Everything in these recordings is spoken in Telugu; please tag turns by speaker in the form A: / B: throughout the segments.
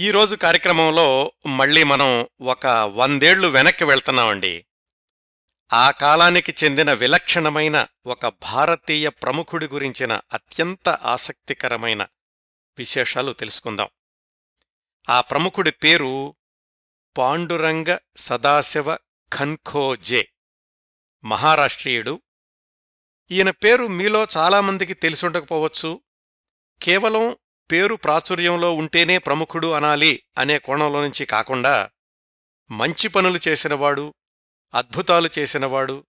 A: ఈరోజు కార్యక్రమంలో మళ్ళీ మనం ఒక వందేళ్ళు వెనక్కి వెళ్తున్నామండి. ఆ కాలానికి చెందిన విలక్షణమైన ఒక భారతీయ ప్రముఖుడి గురించిన అత్యంత ఆసక్తికరమైన విశేషాలు తెలుసుకుందాం. ఆ ప్రముఖుడి పేరు పాండురంగ సదాశివ ఖన్ఖోజే మహారాష్ట్రీయుడు. ఈయన పేరు మీలో చాలామందికి తెలిసుండకపోవచ్చు. కేవలం పేరు ప్రాచుర్యంలో ఉంటేనే ప్రముఖుడు అనాలి అనే కోణంలో నుంచి కాకుండా మంచి పనులు చేసినవాడు అద్భుతాలు చేసినవాడు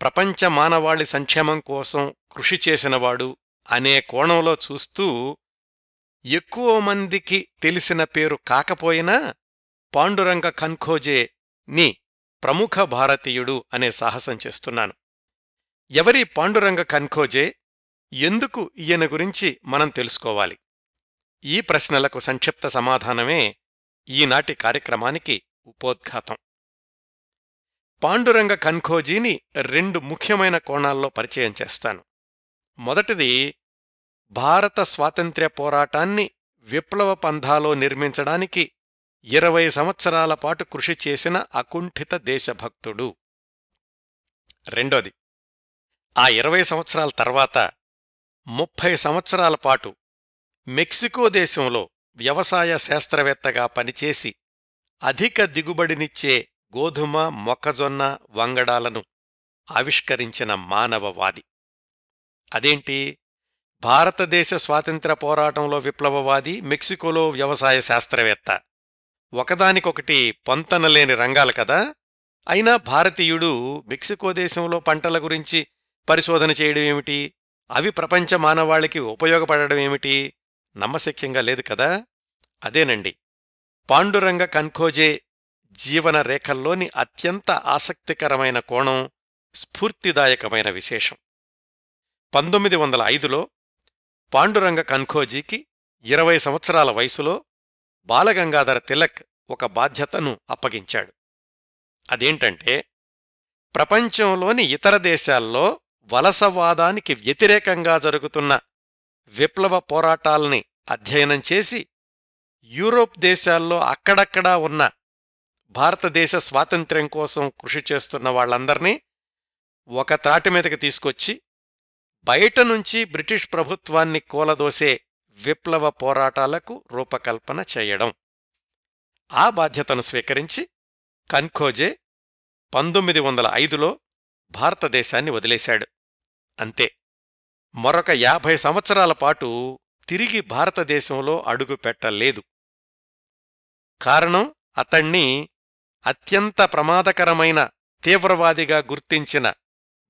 A: ప్రపంచ మానవాళి సంక్షేమం కోసం కృషి చేసినవాడు అనే కోణంలో చూస్తూ ఎక్కువ మందికి తెలిసిన పేరు కాకపోయినా పాండురంగ ఖన్ఖోజే ని ప్రముఖ భారతీయుడు అనే సాహసం చేస్తున్నాను. ఎవరి పాండురంగ ఖన్ఖోజే? ఎందుకు ఈయన గురించి మనం తెలుసుకోవాలి. ఈ ప్రశ్నలకు సంక్షిప్త సమాధానమే ఈనాటి కార్యక్రమానికి ఉపోద్ఘాతం. పాండురంగ కన్ఖోజీని రెండు ముఖ్యమైన కోణాల్లో పరిచయం చేస్తాను. మొదటిది భారత స్వాతంత్ర్య పోరాటాన్ని విప్లవ పంధాలో నిర్మించడానికి ఇరవై సంవత్సరాల పాటు కృషి చేసిన అకుంఠిత దేశభక్తుడు. రెండోది ఆ ఇరవై సంవత్సరాల తర్వాత ముప్పై సంవత్సరాల పాటు మెక్సికో దేశంలో వ్యవసాయ శాస్త్రవేత్తగా పనిచేసి అధిక దిగుబడినిచ్చే గోధుమ మొక్కజొన్న వంగడాలను ఆవిష్కరించిన మానవవాది. అదేంటి? భారతదేశ స్వాతంత్ర పోరాటంలో విప్లవవాది మెక్సికోలో వ్యవసాయ శాస్త్రవేత్త. ఒకదానికొకటి పొంతనలేని రంగాలు కదా? అయినా భారతీయుడు మెక్సికో దేశంలో పంటల గురించి పరిశోధన చేయడం ఏమిటి? అవి ప్రపంచ మానవాళికి ఉపయోగపడడం ఏమిటి? నమ్మశక్యంగా లేదు కదా? అదేనండి. పాండురంగ కన్ఖోజే జీవన రేఖల్లోని అత్యంత ఆసక్తికరమైన కోణం స్ఫూర్తిదాయకమైన విశేషం. పంతొమ్మిది వందల ఐదులో పాండురంగ కన్ఖోజీకి ఇరవై సంవత్సరాల వయసులో బాలగంగాధర తిలక్ ఒక బాధ్యతను అప్పగించాడు. అదేంటంటే ప్రపంచంలోని ఇతర దేశాల్లో వలసవాదానికి వ్యతిరేకంగా జరుగుతున్న విప్లవ పోరాటాల్ని అధ్యయనం చేసి యూరోప్ దేశాల్లో అక్కడక్కడా ఉన్న భారతదేశ స్వాతంత్ర్యం కోసం కృషి చేస్తున్న వాళ్ళందర్నీ ఒక త్రాటి మీదకి తీసుకొచ్చి బయట నుంచి బ్రిటిష్ ప్రభుత్వాన్ని కూలదోసే విప్లవ పోరాటాలకు రూపకల్పన చేయడం. ఆ బాధ్యతను స్వీకరించి కన్ఖోజే పంతొమ్మిది వందల ఐదులో భారతదేశాన్ని వదిలేశాడు. అంతే. మరొక యాభై సంవత్సరాల పాటు తిరిగి భారతదేశంలో అడుగుపెట్టలేదు కారణం అతణ్ణి అత్యంత ప్రమాదకరమైన తీవ్రవాదిగా గుర్తించిన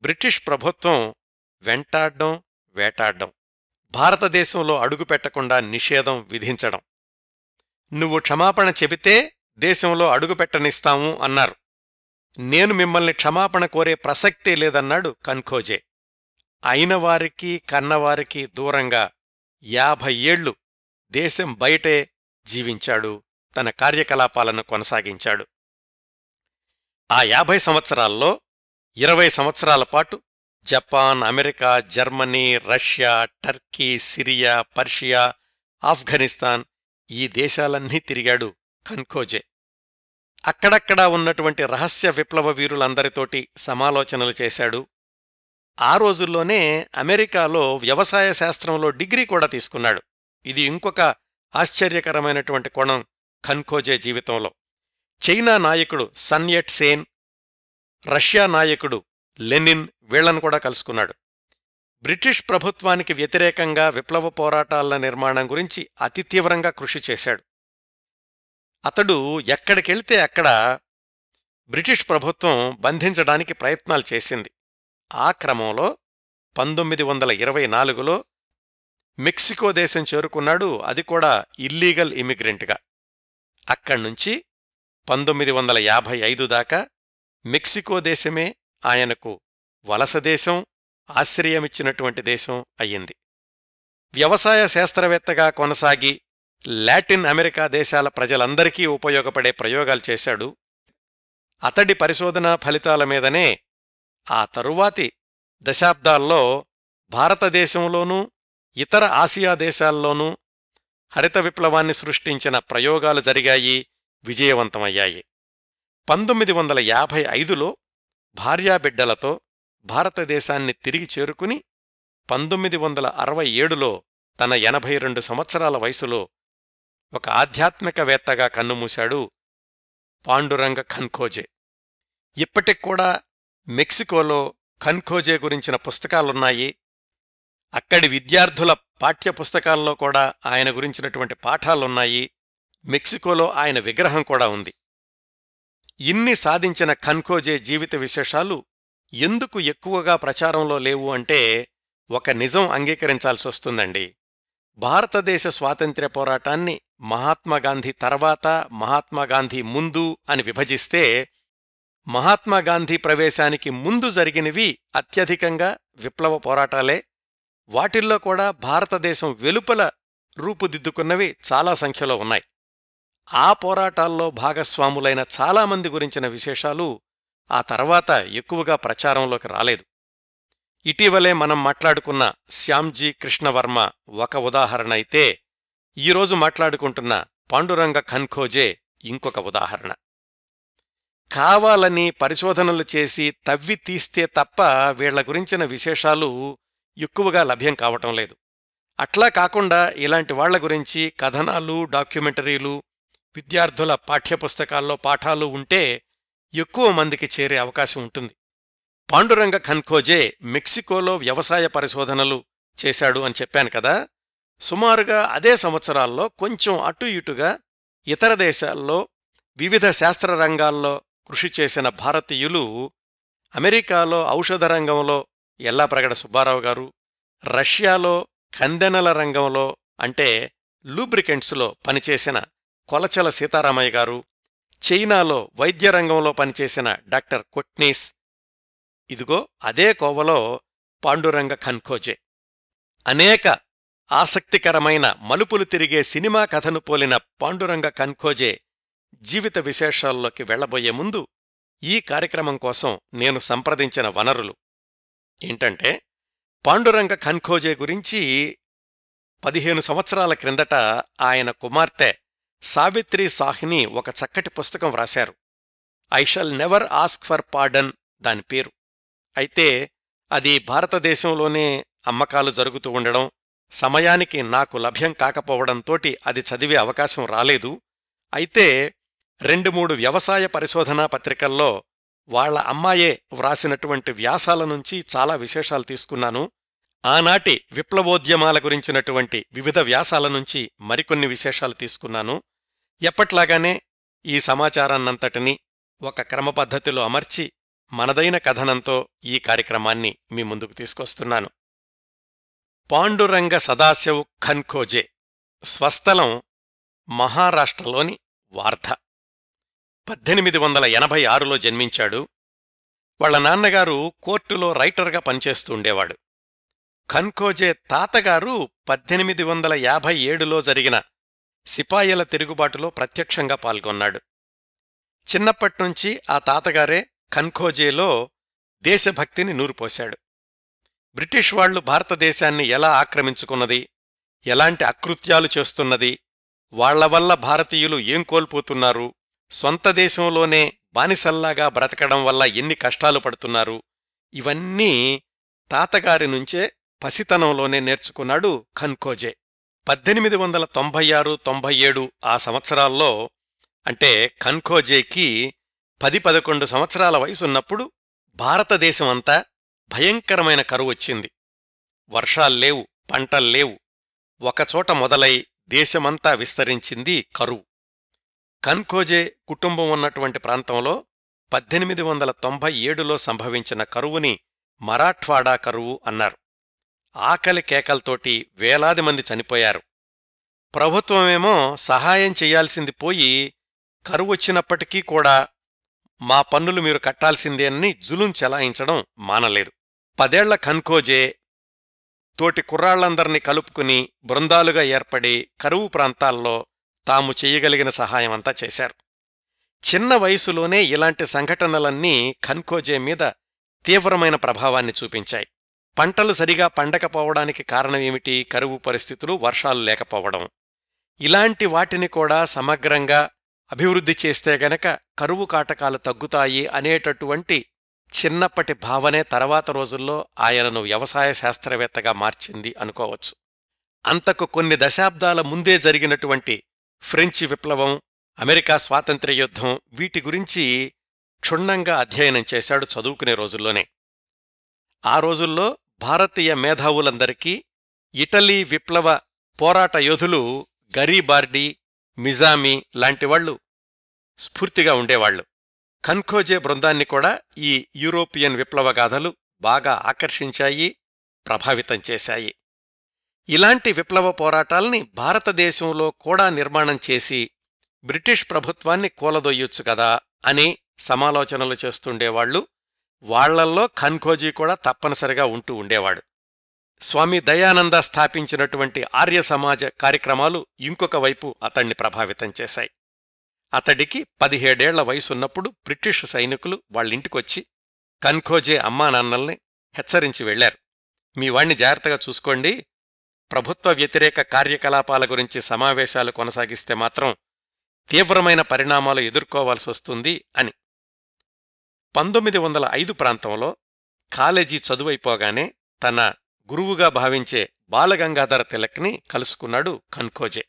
A: బ్రిటిష్ ప్రభుత్వం వెంటాడ్డం వేటాడ్డం భారతదేశంలో అడుగుపెట్టకుండా నిషేధం విధించడం. నువ్వు క్షమాపణ చెబితే దేశంలో అడుగుపెట్టనిస్తాము అన్నారు. నేను మిమ్మల్ని క్షమాపణ కోరే ప్రసక్తే లేదన్నాడు కన్ఖోజే అయినవారికి కన్నవారికి దూరంగా యాభై ఏళ్ళు దేశం బయటే జీవించాడు తన కార్యకలాపాలను కొనసాగించాడు. ఆ యాభై సంవత్సరాల్లో ఇరవై సంవత్సరాల పాటు Japan America Germany Russia Turkey Syria Persia Afghanistan ఈ దేశాలన్నీ తిరిగాడు కన్ఖోజే అక్కడక్కడా ఉన్నటువంటి రహస్య విప్లవ వీరులందరితోటి సమాలోచనలు చేశాడు ఆ రోజుల్లోనే అమెరికాలో వ్యవసాయ శాస్త్రంలో డిగ్రీ కూడా తీసుకున్నాడు. ఇది ఇంకొక ఆశ్చర్యకరమైనటువంటి కోణం ఖన్ఖోజే జీవితంలో. చైనా నాయకుడు సన్యట్ సేన్ రష్యా నాయకుడు లెనిన్ వీళ్ళను కూడా కలుసుకున్నాడు. బ్రిటిష్ ప్రభుత్వానికి వ్యతిరేకంగా విప్లవ పోరాటాల నిర్మాణం గురించి అతి తీవ్రంగా కృషి చేశాడు. అతడు ఎక్కడికెళ్తే అక్కడ బ్రిటిష్ ప్రభుత్వం బంధించడానికి ప్రయత్నాలు చేసింది. ఆ క్రమంలో పంతొమ్మిది వందల ఇరవై నాలుగులో మెక్సికో దేశం చేరుకున్నాడు. అది కూడా ఇల్లీగల్ ఇమిగ్రెంట్గా. అక్కడ్నుంచి పంతొమ్మిది వందల యాభై ఐదు దాకా మెక్సికో దేశమే ఆయనకు వలస దేశం ఆశ్రయమిచ్చినటువంటి దేశం అయ్యింది. వ్యవసాయ శాస్త్రవేత్తగా కొనసాగి లాటిన్ అమెరికా దేశాల ప్రజలందరికీ ఉపయోగపడే ప్రయోగాలు చేశాడు. అతడి పరిశోధనా ఫలితాల మీదనే ఆ తరువాతి దశాబ్దాల్లో భారతదేశంలోనూ ఇతర ఆసియా దేశాల్లోనూ హరిత విప్లవాన్ని సృష్టించిన ప్రయోగాలు జరిగాయి విజయవంతమయ్యాయి. పంతొమ్మిది వందల యాభై ఐదులో భార్యాబిడ్డలతో భారతదేశాన్ని తిరిగి చేరుకుని పంతొమ్మిది వందల అరవై ఏడులో తన ఎనభై రెండు సంవత్సరాల వయసులో ఒక ఆధ్యాత్మికవేత్తగా కన్నుమూశాడు పాండురంగ ఖన్ఖోజే. ఇప్పటిక్కూడా మెక్సికోలో ఖన్ఖోజే గురించిన పుస్తకాలున్నాయి. అక్కడి విద్యార్థుల పాఠ్యపుస్తకాల్లో కూడా ఆయన గురించినటువంటి పాఠాలున్నాయి. మెక్సికోలో ఆయన విగ్రహం కూడా ఉంది. ఇన్ని సాధించిన ఖన్ఖోజే జీవిత విశేషాలు ఎందుకు ఎక్కువగా ప్రచారంలో లేవు అంటే ఒక నిజం అంగీకరించాల్సొస్తుందండి భారతదేశ స్వాతంత్ర్య పోరాటాన్ని మహాత్మాగాంధీ తర్వాత మహాత్మాగాంధీ ముందు అని విభజిస్తే మహాత్మాగాంధీ ప్రవేశానికి ముందు జరిగినవి అత్యధికంగా విప్లవ పోరాటాలే. వాటిల్లో కూడా భారతదేశం వెలుపల రూపుదిద్దుకున్నవి చాలా సంఖ్యలో ఉన్నాయి. ఆ పోరాటాల్లో భాగస్వాములైన చాలామంది గురించిన విశేషాలు ఆ తర్వాత ఎక్కువగా ప్రచారంలోకి రాలేదు. ఇటీవలే మనం మాట్లాడుకున్న శ్యామ్జీ కృష్ణవర్మ ఒక ఉదాహరణ అయితే ఈరోజు మాట్లాడుకుంటున్న పాండురంగ ఖన్ఖోజే ఇంకొక ఉదాహరణ. కావాలని పరిశోధనలు చేసి తవ్వి తీస్తే తప్ప వీళ్ళ గురించిన విశేషాలు ఎక్కువగా లభ్యం కావటం లేదు. అట్లా కాకుండా ఇలాంటి వాళ్ళ గురించి కథనాలు డాక్యుమెంటరీలు విద్యార్థుల పాఠ్యపుస్తకాల్లో పాఠాలు ఉంటే ఎక్కువ మందికి చేరే అవకాశం ఉంటుంది. పాండురంగ ఖన్ఖోజే మెక్సికోలో వ్యవసాయ పరిశోధనలు చేశాడు అని చెప్పాను కదా. సుమారుగా అదే సంవత్సరాల్లో కొంచెం అటు ఇటుగా ఇతర దేశాల్లో వివిధ శాస్త్ర రంగాల్లో కృషి చేసిన భారతీయులు అమెరికాలో ఔషధ రంగంలో ఎల్లాప్రగడ సుబ్బారావు గారు రష్యాలో కందెనల రంగంలో అంటే లూబ్రికెంట్స్లో పనిచేసిన కొలచల సీతారామయ్య గారు చైనాలో వైద్య రంగంలో పనిచేసిన డాక్టర్ కొట్నీస్ ఇదిగో అదే కోవలో పాండురంగ ఖన్ఖోజే. అనేక ఆసక్తికరమైన మలుపులు తిరిగే సినిమా కథను పోలిన పాండురంగ ఖన్ఖోజే జీవిత విశేషాల్లోకి వెళ్ళబోయే ముందు ఈ కార్యక్రమం కోసం నేను సంప్రదించిన వనరులు. ఏంటంటే పాండురంగ ఖన్ఖోజే గురించి పదిహేను సంవత్సరాల క్రిందట ఆయన కుమార్తె సావిత్రి సాహ్ని ఒక చక్కటి పుస్తకం వ్రాశారు. I shall never ask for pardon దాని పేరు. అయితే అది భారతదేశంలోనే అమ్మకాలు జరుగుతూ ఉండడం సమయానికి నాకు లభ్యం కాకపోవడంతోటి అది చదివే అవకాశం రాలేదు. అయితే రెండు మూడు వ్యవసాయ పరిశోధనా పత్రికల్లో వాళ్ళ అమ్మాయే వ్రాసినటువంటి వ్యాసాల నుంచి చాలా విశేషాలు తీసుకున్నాను. ఆనాటి విప్లవోద్యమాల గురించినటువంటి వివిధ వ్యాసాల నుంచి మరికొన్ని విశేషాలు తీసుకున్నాను. ఎప్పట్లాగానే ఈ సమాచారాన్నంతటినీ ఒక క్రమపద్ధతిలో అమర్చి మనదైన కథనంతో ఈ కార్యక్రమాన్ని మీ ముందుకు తీసుకొస్తున్నాను. పాండురంగ సదాశివ్ ఖన్ఖోజే స్వస్థలం మహారాష్ట్రలోని వార్ధ. పద్దెనిమిది వందల ఎనభై ఆరులో జన్మించాడు. వాళ్ళ నాన్నగారు కోర్టులో రైటర్గా పనిచేస్తూ ఉండేవాడు ఖన్కోజే తాతగారు పద్దెనిమిది వందల యాభై ఏడులో జరిగిన సిపాయిల తిరుగుబాటులో ప్రత్యక్షంగా పాల్గొన్నాడు. చిన్నప్పట్నుంచి ఆ తాతగారే ఖన్ఖోజేలో దేశభక్తిని నూరుపోశాడు. బ్రిటిష్ వాళ్ళు భారతదేశాన్ని ఎలా ఆక్రమించుకున్నది ఎలాంటి అకృత్యాలు చేస్తున్నది వాళ్ళ వల్ల భారతీయులు ఏం కోల్పోతున్నారు సొంత దేశంలోనే బానిసల్లాగా బ్రతకడం వల్ల ఎన్ని కష్టాలు పడుతున్నారు? ఇవన్నీ తాతగారి నుంచే పసితనంలోనే నేర్చుకున్నాడు ఖన్ఖోజే. పద్దెనిమిది వందల తొంభై ఆరు తొంభై ఏడు ఆ సంవత్సరాల్లో అంటే ఖన్ఖోజేకి పది పదకొండు సంవత్సరాల వయసున్నప్పుడు భారతదేశమంతా భయంకరమైన కరువొచ్చింది వర్షాల్లేవు పంటల్లేవు ఒకచోట మొదలై దేశమంతా విస్తరించింది కరువు. కన్ఖోజే కుటుంబం ఉన్నటువంటి ప్రాంతంలో పద్దెనిమిది వందల తొంభై ఏడులో సంభవించిన కరువుని మరాఠ్వాడా కరువు అన్నారు. ఆకలి కేకల్తోటి వేలాది మంది చనిపోయారు. ప్రభుత్వమేమో సహాయం చెయ్యాల్సింది పోయి కరువొచ్చినప్పటికీ కూడా మా పన్నులు మీరు కట్టాల్సిందే అని జులుం చెలాయించడం మానలేదు. పదేళ్ళ ఖన్ఖోజే తోటి కుర్రాళ్ళందర్నీ కలుపుకుని బృందాలుగా ఏర్పడి కరువు ప్రాంతాల్లో తాము చెయ్యగలిగిన సహాయమంతా చేశారు. చిన్న వయసులోనే ఇలాంటి సంఘటనలన్నీ ఖన్కోజే మీద తీవ్రమైన ప్రభావాన్ని చూపించాయి. పంటలు సరిగా పండకపోవడానికి కారణమేమిటి? కరువు పరిస్థితులు వర్షాలు లేకపోవడం. ఇలాంటి వాటిని కూడా సమగ్రంగా అభివృద్ధి చేస్తే గనక కరువు కాటకాలు తగ్గుతాయి అనేటటువంటి చిన్నప్పటి భావనే తర్వాత రోజుల్లో ఆయనను వ్యవసాయ శాస్త్రవేత్తగా మార్చింది అనుకోవచ్చు. అంతకు కొన్ని దశాబ్దాల ముందే జరిగినటువంటి ఫ్రెంచి విప్లవం అమెరికా స్వాతంత్ర్య యుద్ధం వీటి గురించి క్షుణ్ణంగా అధ్యయనం చేశాడు చదువుకునే రోజుల్లోనే. ఆ రోజుల్లో భారతీయ మేధావులందరికీ ఇటలీ విప్లవ పోరాట యోధులు గరీబార్డీ మిజామి లాంటివాళ్ళు స్ఫూర్తిగా ఉండేవాళ్ళు కన్ఖోజే బృందాన్ని కూడా ఈ యూరోపియన్ విప్లవగాథలు బాగా ఆకర్షించాయి ప్రభావితం చేశాయి. ఇలాంటి విప్లవ పోరాటాల్ని భారతదేశంలో కూడా నిర్మాణం చేసి బ్రిటిష్ ప్రభుత్వాన్ని కూలదొయ్యొచ్చు కదా అని సమాలోచనలు చేస్తుండేవాళ్ళు వాళ్ళల్లో ఖన్ఖోజీ కూడా తప్పనిసరిగా ఉంటూ ఉండేవాడు. స్వామి దయానంద స్థాపించినటువంటి ఆర్య సమాజ కార్యక్రమాలు ఇంకొక వైపు అతణ్ణి ప్రభావితం చేశాయి. అతడికి పదిహేడేళ్ళ వయసున్నప్పుడు బ్రిటిష్ సైనికులు వాళ్ళింటికొచ్చి కన్ఖోజే అమ్మానాన్నల్ని హెచ్చరించి వెళ్ళారు మీ వాణ్ణి జాగ్రత్తగా చూసుకోండి ప్రభుత్వ వ్యతిరేక కార్యకలాపాల గురించి సమావేశాలు కొనసాగిస్తే మాత్రం తీవ్రమైన పరిణామాలు ఎదుర్కోవాల్సి వస్తుంది అని. పంతొమ్మిది వందల ఐదు ప్రాంతంలో కాలేజీ చదువైపోగానే తన గురువుగా భావించే బాలగంగాధర తిలక్ని కలుసుకున్నాడు కన్కోజే.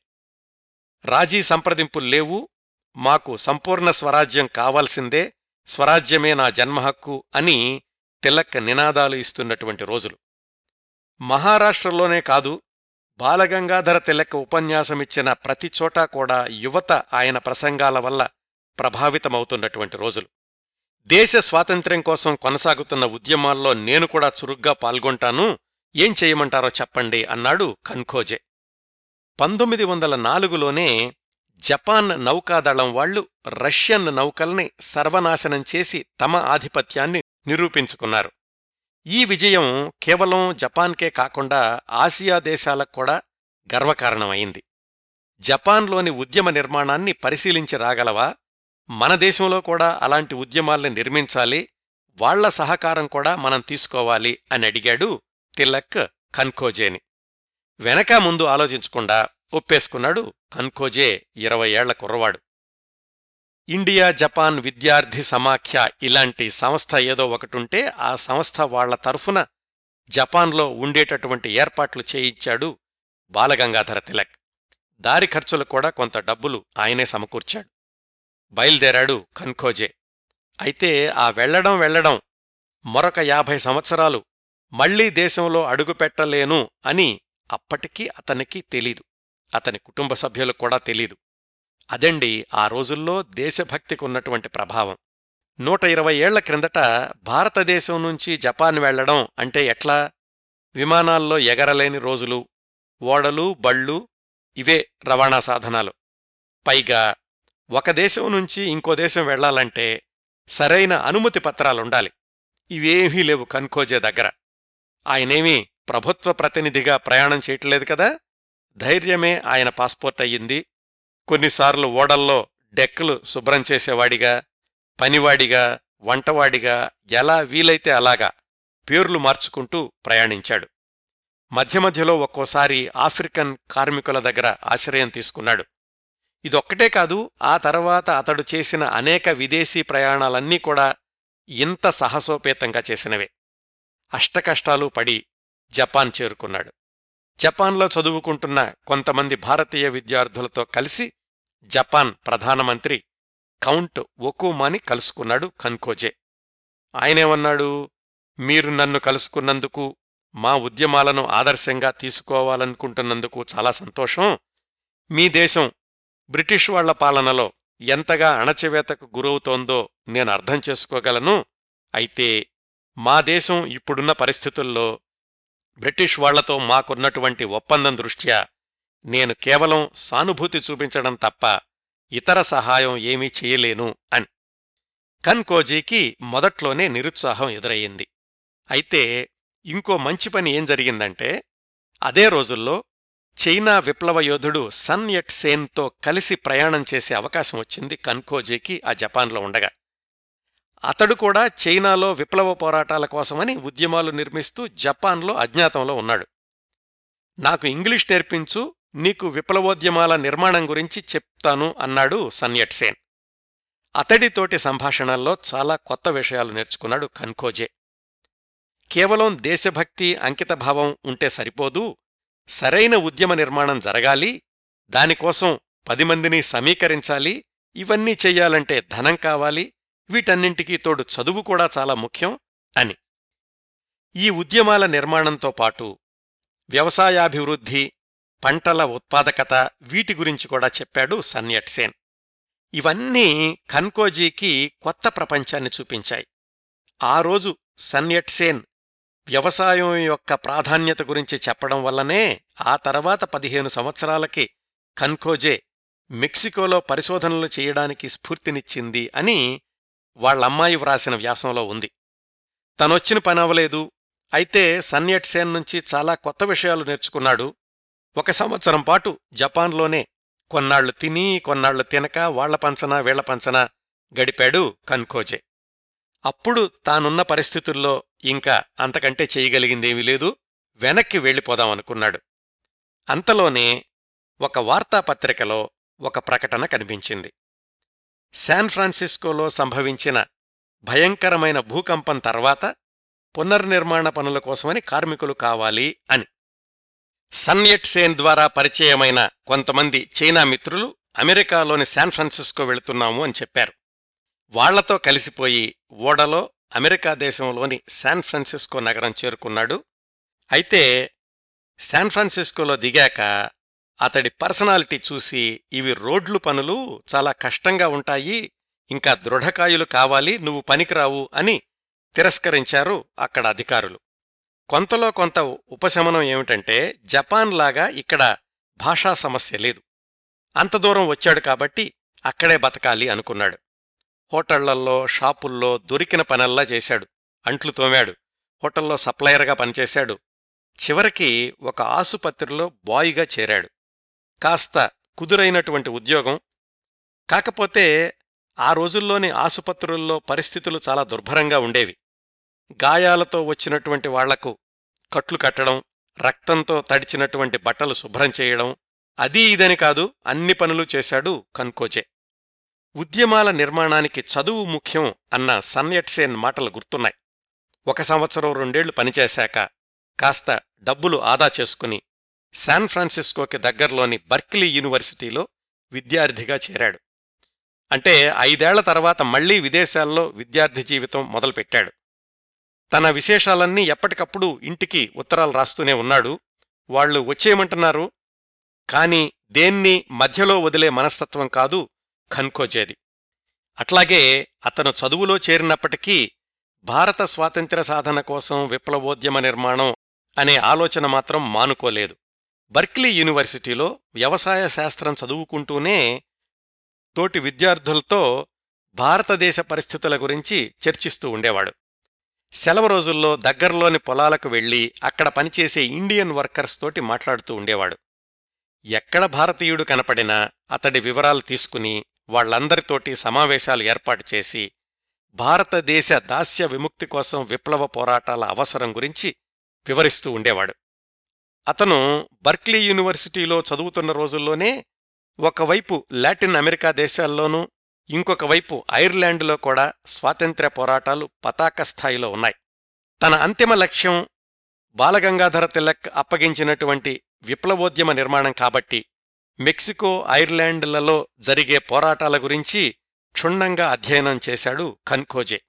A: రాజీ సంప్రదింపులు లేవు మాకు సంపూర్ణ స్వరాజ్యం కావాల్సిందే స్వరాజ్యమే నా జన్మహక్కు అని తిలక్ నినాదాలు ఇస్తున్నటువంటి రోజులు. మహారాష్ట్రలోనే కాదు బాలగంగాధర తిలక్ ఉపన్యాసమిచ్చిన ప్రతి చోటా కూడా యువత ఆయన ప్రసంగాల వల్ల ప్రభావితమవుతున్నటువంటి రోజులు. దేశ స్వాతంత్ర్యం కోసం కొనసాగుతున్న ఉద్యమాల్లో నేను కూడా చురుగ్గా పాల్గొంటాను. ఏం చేయమంటారో చెప్పండి అన్నాడు కన్ఖోజే పంతొమ్మిది వందల నాలుగులోనే జపాన్ నౌకాదళం వాళ్ళు రష్యన్ నౌకల్ని సర్వనాశనం చేసి తమ ఆధిపత్యాన్ని నిరూపించుకున్నారు. ఈ విజయం కేవలం జపాన్కే కాకుండా ఆసియా దేశాలకు కూడా గర్వకారణమైంది. జపాన్లోని ఉద్యమ నిర్మాణాన్ని పరిశీలించి రాగలవా? మన దేశంలో కూడా అలాంటి ఉద్యమాల్ని నిర్మించాలి వాళ్ళ సహకారం కూడా మనం తీసుకోవాలి అని అడిగాడు తిలక్ కన్కోజేని. వెనక ముందు ఆలోచించకుండా ఒప్పేసుకున్నాడు కన్కోజే ఇరవై ఏళ్ళ కుర్రవాడు. ఇండియా జపాన్ విద్యార్థి సమాఖ్య ఇలాంటి సంస్థ ఏదో ఒకటుంటే ఆ సంస్థ వాళ్ళ తరఫున జపాన్లో ఉండేటటువంటి ఏర్పాట్లు చేయించాడు బాలగంగాధర తిలక్. దారి ఖర్చులు కూడా కొంత డబ్బులు ఆయనే సమకూర్చాడు. బయల్దేరాడు కన్ఖోజే అయితే ఆ వెళ్ళడం వెళ్ళడం మరొక యాభై సంవత్సరాలు మళ్ళీ దేశంలో అడుగుపెట్టలేను అని అప్పటికీ అతనికి తెలీదు. అతని కుటుంబ సభ్యులకు కూడా తెలీదు. అదండి ఆ రోజుల్లో దేశభక్తికి ఉన్నటువంటి ప్రభావం. నూట ఇరవై ఏళ్ళ క్రిందట భారతదేశం నుంచి జపాన్ వెళ్ళడం అంటే ఎట్లా? విమానాల్లో ఎగరలేని రోజులు ఓడలు బళ్ళు ఇవే రవాణా సాధనాలు. పైగా ఒక దేశం నుంచి ఇంకో దేశం వెళ్ళాలంటే సరైన అనుమతి పత్రాలుండాలి. ఇవేమీ లేవు కన్కోజే దగ్గర. ఆయనేమీ ప్రభుత్వ ప్రతినిధిగా ప్రయాణం చేయట్లేదు కదా? ధైర్యమే ఆయన పాస్పోర్ట్ అయ్యింది. కొన్నిసార్లు ఓడల్లో డెక్కులు శుభ్రం చేసేవాడిగా పనివాడిగా వంటవాడిగా ఎలా వీలైతే అలాగా పేర్లు మార్చుకుంటూ ప్రయాణించాడు. మధ్య మధ్యలో ఒక్కోసారి ఆఫ్రికన్ కార్మికుల దగ్గర ఆశ్రయం తీసుకున్నాడు. ఇదొక్కటే కాదు ఆ తర్వాత అతడు చేసిన అనేక విదేశీ ప్రయాణాలన్నీ కూడా ఇంత సాహసోపేతంగా చేసినవే. అష్టకష్టాలు పడి జపాన్ చేరుకున్నాడు. జపాన్లో చదువుకుంటున్న కొంతమంది భారతీయ విద్యార్థులతో కలిసి జపాన్ ప్రధానమంత్రి కౌంట్ ఒకుమాని కలుసుకున్నాడు కన్కోజే. ఆయనేమన్నాడు? మీరు నన్ను కలుసుకున్నందుకు మా ఉద్యమాలను ఆదర్శంగా తీసుకోవాలనుకుంటున్నందుకు చాలా సంతోషం. మీ దేశం బ్రిటిష్ వాళ్ళ పాలనలో ఎంతగా అణచివేతకు గురవుతోందో నేను అర్థం చేసుకోగలను. అయితే మా దేశం ఇప్పుడున్న పరిస్థితుల్లో బ్రిటిష్ వాళ్ళతో మాకున్నటువంటి ఒప్పందం దృష్ట్యా నేను కేవలం సానుభూతి చూపించడం తప్ప ఇతర సహాయం ఏమీ చేయలేను అని. కన్కోజీకి మొదట్లోనే నిరుత్సాహం ఎదురయ్యింది. అయితే ఇంకో మంచి పని ఏం జరిగిందంటే అదే రోజుల్లో చైనా విప్లవ యోధుడు సన్ యట్ సేన్తో కలిసి ప్రయాణం చేసే అవకాశం వచ్చింది కన్కోజీకి ఆ జపాన్లో ఉండగా. అతడు కూడా చైనాలో విప్లవ పోరాటాల కోసమని ఉద్యమాలు నిర్మిస్తూ జపాన్లో అజ్ఞాతంలో ఉన్నాడు. నాకు ఇంగ్లీష్ నేర్పించు నీకు విప్లవోద్యమాల నిర్మాణం గురించి చెప్తాను అన్నాడు సన్యట్సేన్. అతడితోటి సంభాషణల్లో చాలా కొత్త విషయాలు నేర్చుకున్నాడు కన్కోజే. కేవలం దేశభక్తి అంకితభావం ఉంటే సరిపోదు సరైన ఉద్యమ నిర్మాణం జరగాలి దానికోసం పది మందిని సమీకరించాలి ఇవన్నీ చెయ్యాలంటే ధనం కావాలి వీటన్నింటికీ తోడు చదువు కూడా చాలా ముఖ్యం అని. ఈ ఉద్యమాల నిర్మాణంతో పాటు వ్యవసాయాభివృద్ధి పంటల ఉత్పాదకత వీటి గురించి కూడా చెప్పాడు సన్యట్సేన్ ఇవన్నీ ఖన్కోజీకి కొత్త ప్రపంచాన్ని చూపించాయి. ఆ రోజు సన్యట్సేన్ వ్యవసాయం యొక్క ప్రాధాన్యత గురించి చెప్పడం వల్లనే ఆ తర్వాత పదిహేను సంవత్సరాలకి ఖన్కోజే మెక్సికోలో పరిశోధనలు చేయడానికి స్ఫూర్తినిచ్చింది అని వాళ్ళమ్మాయి వ్రాసిన వ్యాసంలో ఉంది. తనొచ్చిన పనవలేదు అయితే సన్యట్సేన్ నుంచి చాలా కొత్త విషయాలు నేర్చుకున్నాడు. ఒక సంవత్సరం పాటు జపాన్లోనే కొన్నాళ్ళు తిని కొన్నాళ్ళు తినక వాళ్ళ పంచనా వీళ్ళ పంచనా గడిపాడు కన్కోజే. అప్పుడు తానున్న పరిస్థితుల్లో ఇంకా అంతకంటే చేయగలిగిందేమీ లేదు. వెనక్కి వెళ్ళిపోదామనుకున్నాడు. అంతలోనే ఒక వార్తాపత్రికలో ఒక ప్రకటన కనిపించింది. శాన్ ఫ్రాన్సిస్కోలో సంభవించిన భయంకరమైన భూకంపం తర్వాత పునర్నిర్మాణ పనుల కోసమని కార్మికులు కావాలి అని. సన్యట్ సేన్ ద్వారా పరిచయమైన కొంతమంది చైనా మిత్రులు అమెరికాలోని శాన్ ఫ్రాన్సిస్కో వెళుతున్నాము అని చెప్పారు. వాళ్ళతో కలిసిపోయి ఓడలో అమెరికా దేశంలోని శాన్ ఫ్రాన్సిస్కో నగరం చేరుకున్నాడు. అయితే శాన్ ఫ్రాన్సిస్కోలో దిగాక అతడి పర్సనాలిటీ చూసి ఇవి రోడ్లు పనులు చాలా కష్టంగా ఉంటాయి ఇంకా దృఢకాయులు కావాలి నువ్వు పనికిరావు అని తిరస్కరించారు అక్కడ అధికారులు. కొంతలో కొంత ఉపశమనం ఏమిటంటే జపాన్ లాగా ఇక్కడ భాషా సమస్య లేదు. అంత దూరం వచ్చాడు కాబట్టి అక్కడే బతకాలి అనుకున్నాడు. హోటళ్ళల్లో షాపుల్లో దొరికిన పనల్లా చేశాడు. అంట్లు తోమాడు. హోటల్లో సప్లయర్గా పనిచేశాడు. చివరికి ఒక ఆసుపత్రిలో బాయ్గా చేరాడు. కాస్త కుదురైనటువంటి ఉద్యోగం. కాకపోతే ఆ రోజుల్లోని ఆసుపత్రుల్లో పరిస్థితులు చాలా దుర్భరంగా ఉండేవి. గాయాలతో వచ్చినటువంటి వాళ్ళకు కట్లు కట్టడం రక్తంతో తడిచినటువంటి బట్టలు శుభ్రం చేయడం అదీ ఇదని కాదు అన్ని పనులు చేశాడు కన్కోజే ఉద్యమాల నిర్మాణానికి చదువు ముఖ్యం అన్న సన్యట్సేన్ మాటలు గుర్తున్నాయి. ఒక సంవత్సరం రెండేళ్ళు పనిచేశాక కాస్త డబ్బులు ఆదా చేసుకుని శాన్ ఫ్రాన్సిస్కోకి దగ్గర్లోని బర్క్లీ యూనివర్సిటీలో విద్యార్థిగా చేరాడు. అంటే ఐదేళ్ళ తర్వాత మళ్ళీ విదేశాల్లో విద్యార్థి జీవితం మొదలుపెట్టాడు. తన విశేషాలన్నీ ఎప్పటికప్పుడు ఇంటికి ఉత్తరాలు రాస్తూనే ఉన్నాడు. వాళ్ళు వచ్చేయమంటున్నారు కాని దేన్ని మధ్యలో వదిలే మనస్తత్వం కాదు ఖన్కోజేది అట్లాగే అతను చదువులో చేరినప్పటికీ భారత స్వాతంత్ర్య సాధన కోసం విప్లవోద్యమ నిర్మాణం అనే ఆలోచన మాత్రం మానుకోలేదు. బర్క్లీ యూనివర్సిటీలో వ్యవసాయ శాస్త్రం చదువుకుంటూనే తోటి విద్యార్థులతో భారతదేశ పరిస్థితుల గురించి చర్చిస్తూ ఉండేవాడు. సెలవు రోజుల్లో దగ్గర్లోని పొలాలకు వెళ్ళి అక్కడ పనిచేసే ఇండియన్ వర్కర్స్ తోటి మాట్లాడుతూ ఉండేవాడు. ఎక్కడ భారతీయుడు కనపడినా అతడి వివరాలు తీసుకుని వాళ్ళందరితోటి సమావేశాలు ఏర్పాటు చేసి భారతదేశ దాస్య విముక్తి కోసం విప్లవ పోరాటాల అవసరం గురించి వివరిస్తూ ఉండేవాడు. అతను బర్క్లీ యూనివర్సిటీలో చదువుతున్న రోజుల్లోనే ఒకవైపు లాటిన్ అమెరికా దేశాల్లోనూ ఇంకొక వైపు ఐర్లాండులో కూడా స్వాతంత్ర్య పోరాటాలు పతాక స్థాయిలో ఉన్నాయి. తన అంతిమ లక్ష్యం బాలగంగాధర తిలక్ అప్పగించినటువంటి విప్లవోద్యమ నిర్మాణం కాబట్టి మెక్సికో ఐర్లాండ్లలో జరిగే పోరాటాల గురించి క్షుణ్ణంగా అధ్యయనం చేశాడు ఖన్కోజే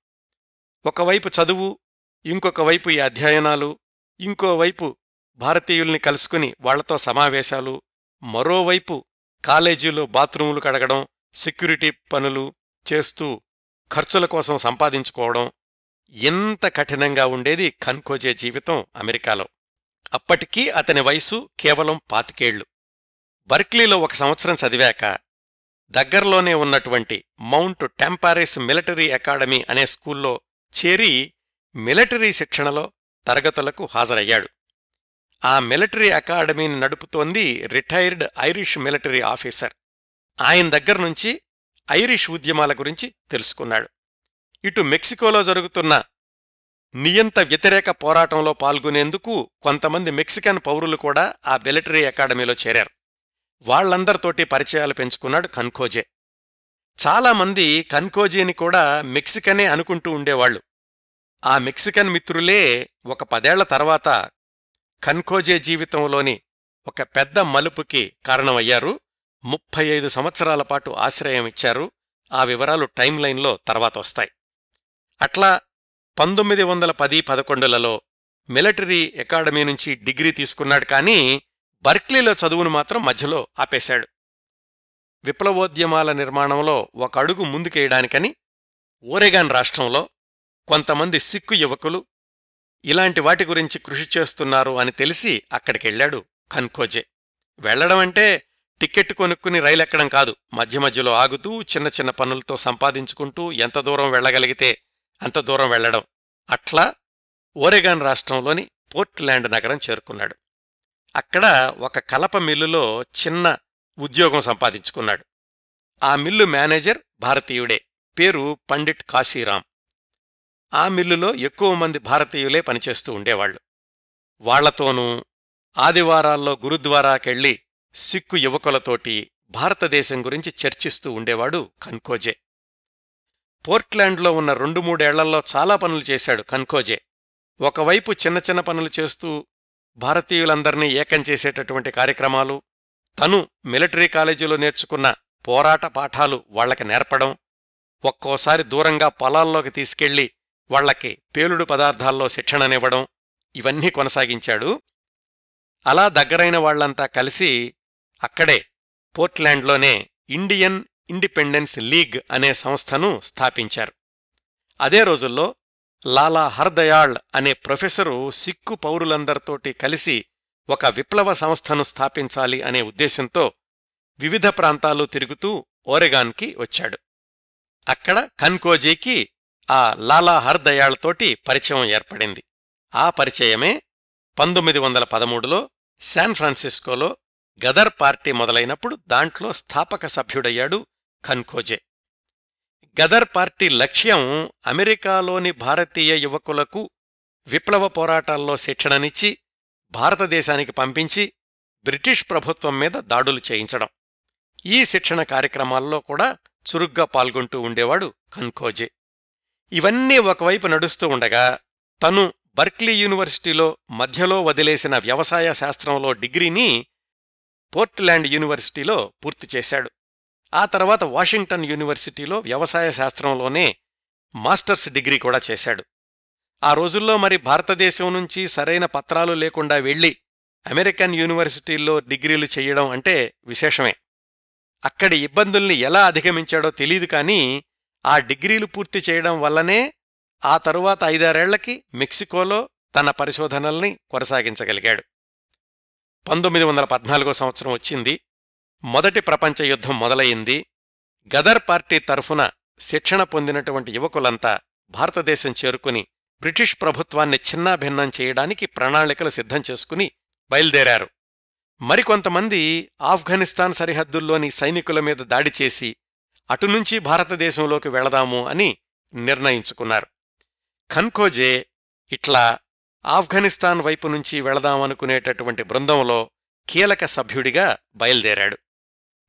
A: ఒకవైపు చదువు ఇంకొక వైపు ఈ అధ్యయనాలు ఇంకోవైపు భారతీయుల్ని కలుసుకుని వాళ్ళతో సమావేశాలు మరోవైపు కాలేజీలో బాత్రూములు కడగడం సెక్యూరిటీ పనులు చేస్తూ ఖర్చుల కోసం సంపాదించుకోవడం ఎంత కఠినంగా ఉండేది ఖన్కోజే జీవితం అమెరికాలో. అప్పటికీ అతని వయసు కేవలం పాతికేళ్ళు. బర్క్లీలో ఒక సంవత్సరం చదివాక దగ్గర్లోనే ఉన్నటువంటి మౌంట్ టెంపారిస్ మిలిటరీ అకాడమీ అనే స్కూల్లో చేరి మిలిటరీ శిక్షణలో తరగతులకు హాజరయ్యాడు. ఆ మిలిటరీ అకాడమీని నడుపుతోంది రిటైర్డ్ ఐరిష్ మిలిటరీ ఆఫీసర్. ఆయన దగ్గర్నుంచి ఐరిష్ ఉద్యమాల గురించి తెలుసుకున్నాడు. ఇటు మెక్సికోలో జరుగుతున్న నియంత వ్యతిరేక పోరాటంలో పాల్గొనేందుకు కొంతమంది మెక్సికన్ పౌరులు కూడా ఆ మిలిటరీ అకాడమీలో చేరారు. వాళ్ళందరితోటి పరిచయాలు పెంచుకున్నాడు కన్కోజే. చాలామంది కన్కోజేని కూడా మెక్సికనే అనుకుంటూ ఉండేవాళ్ళు ఆ మెక్సికన్ మిత్రులే ఒక పదేళ్ళ తర్వాత కన్కోజే జీవితంలోని ఒక పెద్ద మలుపుకి కారణమయ్యారు. ముప్పై ఐదు సంవత్సరాల పాటు ఆశ్రయమిచ్చారు ఆ వివరాలు టైం లైన్లో తర్వాత వస్తాయి. అట్లా పంతొమ్మిది వందల పది పదకొండులలో మిలిటరీ అకాడమీ నుంచి డిగ్రీ తీసుకున్నాడు కానీ బర్క్లీలో చదువును మాత్రం మధ్యలో ఆపేశాడు. విప్లవోద్యమాల నిర్మాణంలో ఒక అడుగు ముందుకేయడానికని ఓరెగాన్ రాష్ట్రంలో కొంతమంది సిక్కు యువకులు ఇలాంటి వాటి గురించి కృషి చేస్తున్నారు అని తెలిసి అక్కడికెళ్ళాడు ఖన్కోజే వెళ్ళడమంటే టిక్కెట్ కొనుక్కుని రైలెక్కడం కాదు. మధ్య మధ్యలో ఆగుతూ చిన్న చిన్న పనులతో సంపాదించుకుంటూ ఎంత దూరం వెళ్ళగలిగితే అంత దూరం వెళ్ళడం అట్లా ఓరెగాన్ రాష్ట్రంలోని పోర్ట్లాండ్ నగరం చేరుకున్నాడు. అక్కడ ఒక కలప మిల్లులో చిన్న ఉద్యోగం సంపాదించుకున్నాడు. ఆ మిల్లు మేనేజర్ భారతీయుడే. పేరు పండిట్ కాశీరాం ఆ మిల్లులో ఎక్కువ మంది భారతీయులే పనిచేస్తూ ఉండేవాళ్ళు వాళ్ళతోనూ ఆదివారాల్లో గురుద్వారాకెళ్ళి సిక్కు యువకులతోటి భారతదేశం గురించి చర్చిస్తూ ఉండేవాడు కన్కోజే. పోర్ట్లాండ్లో ఉన్న రెండు మూడేళ్ళలో చాలా పనులు చేశాడు కన్కోజే. ఒకవైపు చిన్న చిన్న పనులు చేస్తూ భారతీయులందర్నీ ఏకం చేసేటటువంటి కార్యక్రమాలు తను మిలిటరీ కాలేజీలో నేర్చుకున్న పోరాట పాఠాలు వాళ్ళకి నేర్పడం ఒక్కోసారి దూరంగా పొలాల్లోకి తీసుకెళ్ళి వాళ్ళకి పేలుడు పదార్థాల్లో శిక్షణనివ్వడం ఇవన్నీ కొనసాగించాడు. అలా దగ్గరైన వాళ్ళంతా కలిసి అక్కడే పోర్ట్లాండ్లోనే ఇండియన్ ఇండిపెండెన్స్ లీగ్ అనే సంస్థను స్థాపించారు. అదే రోజుల్లో లాలా హర్దయాళ్ అనే ప్రొఫెసరు సిక్కు పౌరులందరితోటి కలిసి ఒక విప్లవ సంస్థను స్థాపించాలి అనే ఉద్దేశంతో వివిధ ప్రాంతాలు తిరుగుతూ ఓరెగాన్కి వచ్చాడు. అక్కడ కన్కోజీకి ఆ లాలా హర్దయాళ్తోటి పరిచయం ఏర్పడింది. ఆ పరిచయమే పంతొమ్మిది వందల పదమూడులో శాన్ ఫ్రాన్సిస్కోలో గదర్ పార్టీ మొదలైనప్పుడు దాంట్లో స్థాపక సభ్యుడయ్యాడు ఖన్కోజే గదర్ పార్టీ లక్ష్యం అమెరికాలోని భారతీయ యువకులకు విప్లవ పోరాటాల్లో శిక్షణనిచ్చి భారతదేశానికి పంపించి బ్రిటిష్ ప్రభుత్వం మీద దాడులు చేయించడం. ఈ శిక్షణ కార్యక్రమాల్లో కూడా చురుగ్గా పాల్గొంటూ ఉండేవాడు ఖన్కోజే ఇవన్నీ ఒకవైపు నడుస్తూ ఉండగా తను బర్క్లీ యూనివర్సిటీలో మధ్యలో వదిలేసిన వ్యవసాయ శాస్త్రంలో డిగ్రీని పోర్ట్లాండ్ యూనివర్సిటీలో పూర్తి చేశాడు. ఆ తర్వాత వాషింగ్టన్ యూనివర్సిటీలో వ్యవసాయ శాస్త్రంలోనే మాస్టర్స్ డిగ్రీ కూడా చేశాడు. ఆ రోజుల్లో మరి భారతదేశం నుంచి సరైన పత్రాలు లేకుండా వెళ్ళి అమెరికన్ యూనివర్సిటీల్లో డిగ్రీలు చెయ్యడం అంటే విశేషమే. అక్కడి ఇబ్బందుల్ని ఎలా అధిగమించాడో తెలీదు కానీ ఆ డిగ్రీలు పూర్తి చేయడం వల్లనే ఆ తరువాత ఐదారేళ్ళకి మెక్సికోలో తన పరిశోధనల్ని కొనసాగించగలిగాడు. పంతొమ్మిది వందల పద్నాలుగో సంవత్సరం వచ్చింది. మొదటి ప్రపంచ యుద్ధం మొదలయింది గదర్ పార్టీ తరఫున శిక్షణ పొందినటువంటి యువకులంతా భారతదేశం చేరుకుని బ్రిటిష్ ప్రభుత్వాన్ని చిన్నాభిన్నం చేయడానికి ప్రణాళికలు సిద్ధం చేసుకుని బయల్దేరారు. మరికొంతమంది ఆఫ్ఘనిస్తాన్ సరిహద్దుల్లోని సైనికుల మీద దాడి చేసి అటునుంచి భారతదేశంలోకి వెళదాము అని నిర్ణయించుకున్నారు. ఖన్కోజే ఇట్లా ఆఫ్ఘనిస్తాన్ వైపు నుంచి వెళదామనుకునేటటువంటి బృందంలో కీలక సభ్యుడిగా బయల్దేరాడు.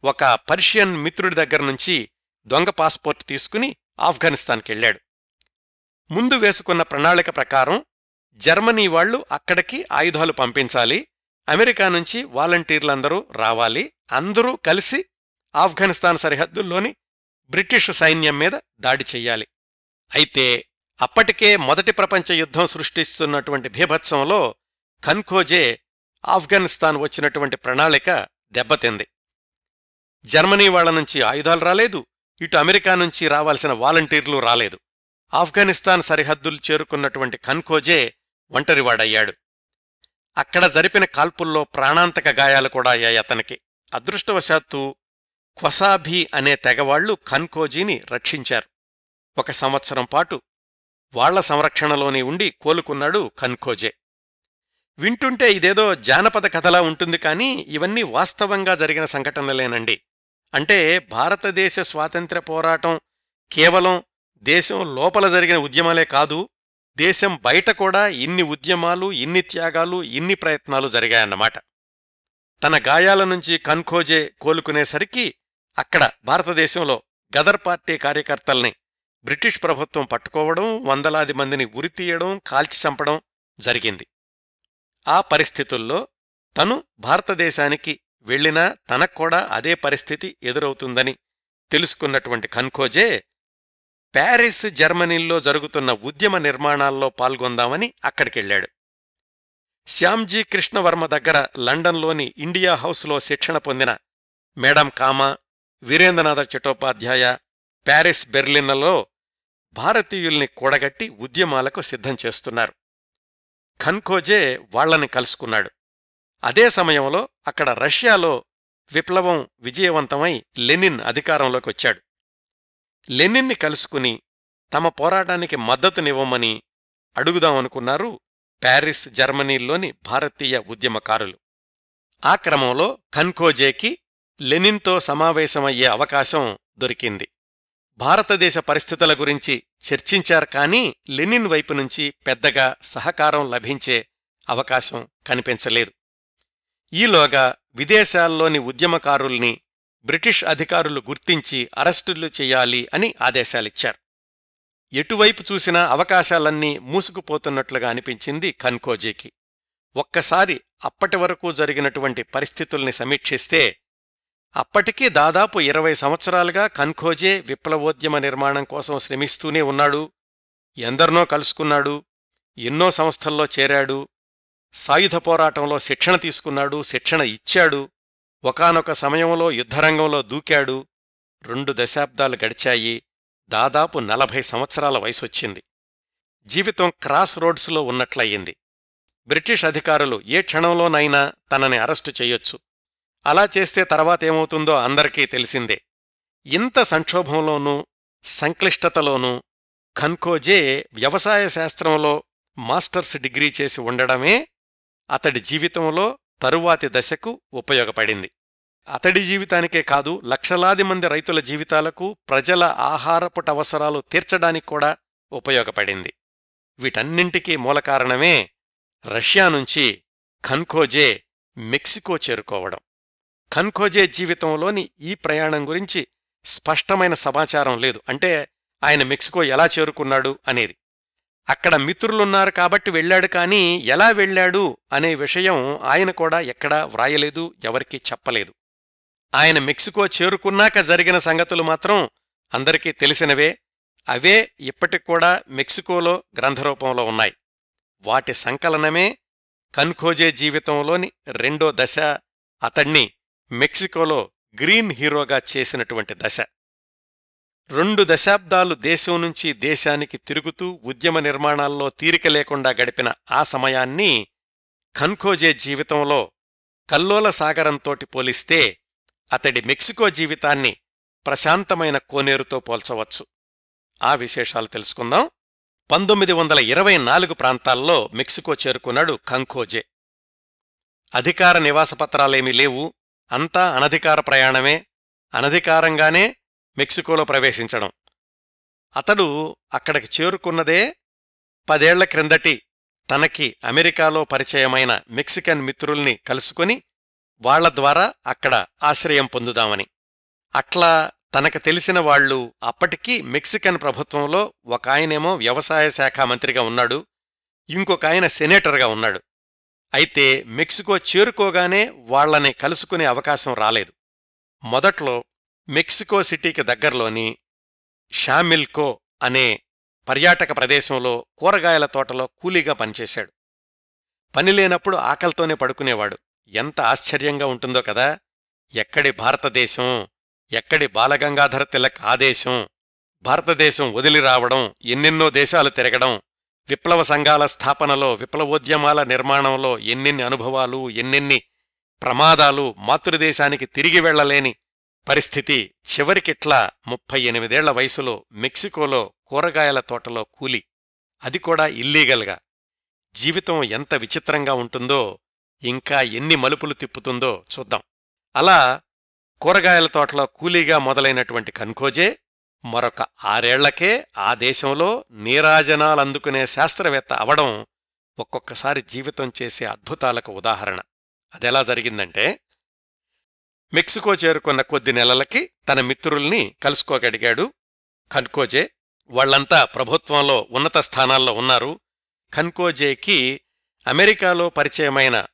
A: ఒక పర్షియన్ మిత్రుడి దగ్గర్నుంచి దొంగ పాస్పోర్ట్ తీసుకుని ఆఫ్ఘనిస్తాన్కెళ్ళాడు ముందు వేసుకున్న ప్రణాళిక ప్రకారం జర్మనీ వాళ్ళు అక్కడికి ఆయుధాలు పంపించాలి అమెరికా నుంచి వాలంటీర్లందరూ రావాలి అందరూ కలిసి ఆఫ్ఘనిస్తాన్ సరిహద్దుల్లోని బ్రిటిషు సైన్యం మీద దాడి చెయ్యాలి. అయితే అప్పటికే మొదటి ప్రపంచ యుద్ధం సృష్టిస్తున్నటువంటి భీభత్సంలో ఖన్ఖోజే ఆఫ్ఘనిస్తాన్ వచ్చినటువంటి ప్రణాళిక దెబ్బతింది. జర్మనీ వాళ్ళ నుంచి ఆయుధాలు రాలేదు ఇటు అమెరికా నుంచి రావాల్సిన వాలంటీర్లు రాలేదు. ఆఫ్ఘనిస్తాన్ సరిహద్దులు చేరుకున్నటువంటి ఖన్ఖోజే ఒంటరివాడయ్యాడు. అక్కడ జరిపిన కాల్పుల్లో ప్రాణాంతక గాయాలు కూడా అయ్యాయి అతనికి. అదృష్టవశాత్తు క్వసాభీ అనే తెగవాళ్ళు ఖన్కోజీని రక్షించారు. ఒక సంవత్సరం పాటు వాళ్ళ సంరక్షణలోనే ఉండి కోలుకున్నాడు ఖన్ఖోజే. వింటుంటే ఇదేదో జానపద కథలా ఉంటుంది కానీ ఇవన్నీ వాస్తవంగా జరిగిన సంఘటనలేనండి. అంటే భారతదేశ స్వాతంత్ర్య పోరాటం కేవలం దేశం లోపల జరిగిన ఉద్యమాలే కాదు దేశం బయట కూడా ఇన్ని ఉద్యమాలు ఇన్ని త్యాగాలు ఇన్ని ప్రయత్నాలు జరిగాయన్నమాట. తన గాయాల నుంచి కన్ఖోజే కోలుకునేసరికి అక్కడ భారతదేశంలో గదర్ పార్టీ కార్యకర్తల్ని బ్రిటిష్ ప్రభుత్వం పట్టుకోవడం వందలాది మందిని ఉరితీయడం కాల్చి చంపడం జరిగింది. ఆ పరిస్థితుల్లో తను భారతదేశానికి వెళ్ళినా తనక్కూడా అదే పరిస్థితి ఎదురవుతుందని తెలుసుకున్నటువంటి ఖన్ఖోజే ప్యారిస్ జర్మనీల్లో జరుగుతున్న ఉద్యమ నిర్మాణాల్లో పాల్గొందామని అక్కడికెళ్ళాడు. శ్యామ్జీ కృష్ణవర్మ దగ్గర లండన్లోని ఇండియా హౌస్లో శిక్షణ పొందిన మేడం కామా వీరేంద్రనాథ చటోపాధ్యాయ ప్యారిస్ బెర్లిన్లలో భారతీయుల్ని కూడగట్టి ఉద్యమాలకు సిద్ధం చేస్తున్నారు. ఖన్ఖోజే వాళ్ళని కలుసుకున్నాడు. అదే సమయంలో అక్కడ రష్యాలో విప్లవం విజయవంతమై లెనిన్ అధికారంలోకి వచ్చాడు. లెనిన్ని కలుసుకుని తమ పోరాటానికి మద్దతునివ్వమని అడుగుదామనుకున్నారు ప్యారిస్ జర్మనీల్లోని భారతీయ ఉద్యమకారులు. ఆ క్రమంలో ఖన్ఖోజేకి లెనిన్తో సమావేశమయ్యే అవకాశం దొరికింది. భారతదేశ పరిస్థితుల గురించి చర్చించారు కానీ లెనిన్ వైపు నుంచి పెద్దగా సహకారం లభించే అవకాశం కనిపించలేదు. ఈలోగా విదేశాల్లోని ఉద్యమకారుల్ని బ్రిటిష్ అధికారులు గుర్తించి అరెస్టులు చెయ్యాలి అని ఆదేశాలిచ్చారు. ఎటువైపు చూసినా అవకాశాలన్నీ మూసుకుపోతున్నట్లుగా అనిపించింది ఖన్కోజీకి ఒక్కసారి అప్పటి వరకు జరిగినటువంటి పరిస్థితుల్ని సమీక్షిస్తే అప్పటికీ దాదాపు ఇరవై సంవత్సరాలుగా కన్ఖోజే విప్లవోద్యమ నిర్మాణం కోసం శ్రమిస్తూనే ఉన్నాడు. ఎందరినో కలుసుకున్నాడు. ఎన్నో సంస్థల్లో చేరాడు. సాయుధ పోరాటంలో శిక్షణ తీసుకున్నాడు. శిక్షణ ఇచ్చాడు. ఒకానొక సమయంలో యుద్ధరంగంలో దూకాడు. రెండు దశాబ్దాలు గడిచాయి. దాదాపు నలభై సంవత్సరాల వయసొచ్చింది. జీవితం క్రాస్ రోడ్స్లో ఉన్నట్లయింది. బ్రిటిష్ అధికారులు ఏ క్షణంలోనైనా తనని అరెస్టు చెయ్యొచ్చు అలా చేస్తే తర్వాతేమవుతుందో అందరికీ తెలిసిందే. ఇంత సంక్షోభంలోనూ సంక్లిష్టతలోనూ ఖన్కోజే వ్యవసాయ శాస్త్రంలో మాస్టర్స్ డిగ్రీ చేసి ఉండడమే అతడి జీవితంలో తరువాతి దశకు ఉపయోగపడింది. అతడి జీవితానికే కాదు లక్షలాది మంది రైతుల జీవితాలకు ప్రజల ఆహారపుటవసరాలు తీర్చడానికి కూడా ఉపయోగపడింది. వీటన్నింటికీ మూలకారణమే రష్యా నుంచి ఖన్ఖోజే మెక్సికో చేరుకోవడం. ఖన్ఖోజే జీవితంలోని ఈ ప్రయాణం గురించి స్పష్టమైన సమాచారం లేదు. అంటే ఆయన మెక్సికో ఎలా చేరుకున్నాడు అనేది. అక్కడ మిత్రులున్నారు కాబట్టి వెళ్ళాడు కానీ ఎలా వెళ్ళాడు అనే విషయం ఆయన కూడా ఎక్కడా వ్రాయలేదు ఎవరికీ చెప్పలేదు. ఆయన మెక్సికో చేరుకున్నాక జరిగిన సంగతులు మాత్రం అందరికీ తెలిసినవే. అవే ఇప్పటికూడా మెక్సికోలో గ్రంథరూపంలో ఉన్నాయి. వాటి సంకలనమే కన్ఖోజే జీవితంలోని రెండో దశ. అతణ్ణి మెక్సికోలో గ్రీన్ హీరోగా చేసినటువంటి దశ. రెండు దశాబ్దాలు దేశం నుంచి దేశానికి తిరుగుతూ ఉద్యమ నిర్మాణాల్లో తీరిక లేకుండా గడిపిన ఆ సమయాన్ని ఖన్ఖోజే జీవితంలో కల్లోల సాగరంతోటి పోలిస్తే అతడి మెక్సికో జీవితాన్ని ప్రశాంతమైన కోనేరుతో పోల్చవచ్చు. ఆ విశేషాలు తెలుసుకుందాం. పంతొమ్మిది వందల ఇరవై నాలుగు ప్రాంతాల్లో మెక్సికో చేరుకున్నాడు ఖంఖోజే అధికార నివాసపత్రాలేమీ లేవు. అంతా అనధికార ప్రయాణమే అనధికారంగానే మెక్సికోలో ప్రవేశించడం. అతడు అక్కడికి చేరుకున్నదే పదేళ్ళ క్రిందటి తనకి అమెరికాలో పరిచయమైన మెక్సికన్ మిత్రుల్ని కలుసుకుని వాళ్ళ ద్వారా అక్కడ ఆశ్రయం పొందుదామని. అట్లా తనకు తెలిసిన వాళ్ళు అప్పటికీ మెక్సికన్ ప్రభుత్వంలో ఒక ఆయనేమో వ్యవసాయ శాఖ మంత్రిగా ఉన్నాడు ఇంకొక ఆయన సెనేటర్గా ఉన్నాడు. అయితే మెక్సికో చేరుకోగానే వాళ్ళని కలుసుకునే అవకాశం రాలేదు. మొదట్లో మెక్సికో సిటీకి దగ్గర్లోని షామిల్కో అనే పర్యాటక ప్రదేశంలో కూరగాయల తోటలో కూలీగా పనిచేశాడు. పనిలేనప్పుడు ఆకలితోనే పడుకునేవాడు. ఎంత ఆశ్చర్యంగా ఉంటుందో కదా! ఎక్కడి భారతదేశం ఎక్కడి బాలగంగాధర తిలక్ ఆదేశం భారతదేశం వదిలి రావడం ఎన్నెన్నో దేశాలు తిరగడం విప్లవ సంఘాల స్థాపనలో విప్లవోద్యమాల నిర్మాణంలో ఎన్నెన్ని అనుభవాలు ఎన్నెన్ని ప్రమాదాలు మాతృదేశానికి తిరిగి వెళ్ళలేని పరిస్థితి చివరికిట్లా ముప్పై ఎనిమిదేళ్ళ వయసులో మెక్సికోలో కూరగాయల తోటలో కూలి. అది కూడా ఇల్లీగల్గా. జీవితం ఎంత విచిత్రంగా ఉంటుందో ఇంకా ఎన్ని మలుపులు తిప్పుతుందో చూద్దాం. అలా కూరగాయల తోటలో కూలీగా మొదలైనటువంటి కన్కోజే మరొక ఆరేళ్ళకే ఆ దేశంలో నీరాజనాలందుకునే శాస్త్రవేత్త అవడం ఒక్కొక్కసారి జీవితం చేసే అద్భుతాలకు ఉదాహరణ. అదెలా జరిగిందంటే మెక్సికో చేరుకున్న కొద్ది నెలలకి తన మిత్రుల్ని కలుసుకోగడిగాడు. ఖన్కోజే వాళ్ళంతా ప్రభుత్వంలో ఉన్నత స్థానాల్లో ఉన్నారు. ఖన్కోజేకి అమెరికాలో పరిచయమైన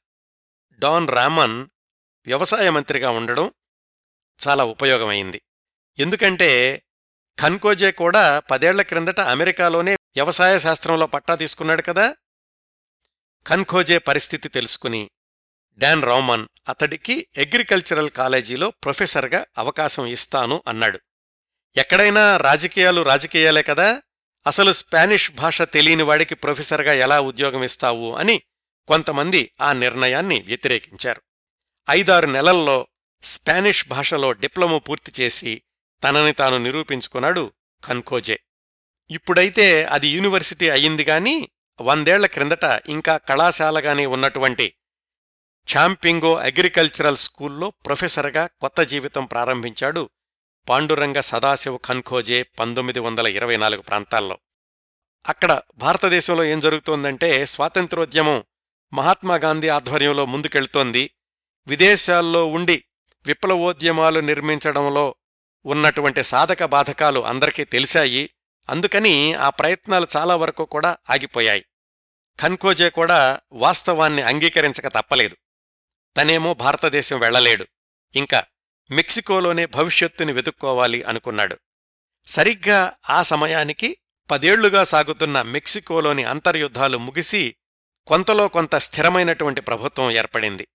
A: డాన్ రామన్ వ్యవసాయ మంత్రిగా ఉండడం చాలా ఉపయోగమైంది. ఎందుకంటే ఖన్కోజే కూడా పదేళ్ళ క్రిందట అమెరికాలోనే వ్యవసాయ శాస్త్రంలో పట్టా తీసుకున్నాడు కదా? ఖన్ఖోజే పరిస్థితి తెలుసుకుని డాన్ రోమన్ అతడికి అగ్రికల్చరల్ కాలేజీలో ప్రొఫెసర్గా అవకాశం ఇస్తాను అన్నాడు. ఎక్కడైనా రాజకీయాలు రాజకీయాలే కదా? అసలు స్పానిష్ భాష తెలియని వాడికి ప్రొఫెసర్గా ఎలా ఉద్యోగం ఇస్తావు అని కొంతమంది ఆ నిర్ణయాన్ని వ్యతిరేకించారు. ఐదారు నెలల్లో స్పానిష్ భాషలో డిప్లొమా పూర్తి చేసి తనని తాను నిరూపించుకున్నాడు కన్కోజే. ఇప్పుడైతే అది యూనివర్సిటీ అయింది గాని వందేళ్ళ క్రిందట ఇంకా కళాశాలగానే ఉన్నటువంటి ఛాంపింగో అగ్రికల్చరల్ స్కూల్లో ప్రొఫెసర్గా కొత్త జీవితం ప్రారంభించాడు పాండురంగ సదాశివ ఖన్ఖోజే పంతొమ్మిది వందల ఇరవై నాలుగు ప్రాంతాల్లో. అక్కడ భారతదేశంలో ఏం జరుగుతోందంటే స్వాతంత్రోద్యమం మహాత్మాగాంధీ ఆధ్వర్యంలో ముందుకెళ్తోంది. విదేశాల్లో ఉండి విప్లవోద్యమాలు నిర్మించడంలో ఉన్నటువంటి సాధక బాధకాలు అందరికీ తెలిశాయి. అందుకని ఆ ప్రయత్నాలు చాలా వరకు కూడా ఆగిపోయాయి. ఖన్కోజే కూడా వాస్తవాన్ని అంగీకరించక తప్పలేదు. తనేమో భారతదేశం వెళ్ళలేడు ఇంకా మెక్సికోలోనే భవిష్యత్తుని వెతుక్కోవాలి అనుకున్నాడు. సరిగ్గా ఆ సమయానికి పదేళ్ళుగా సాగుతున్న మెక్సికోలోని అంతర్యుద్ధాలు ముగిసి కొంతలో కొంత స్థిరమైనటువంటి ప్రభుత్వం ఏర్పడింది.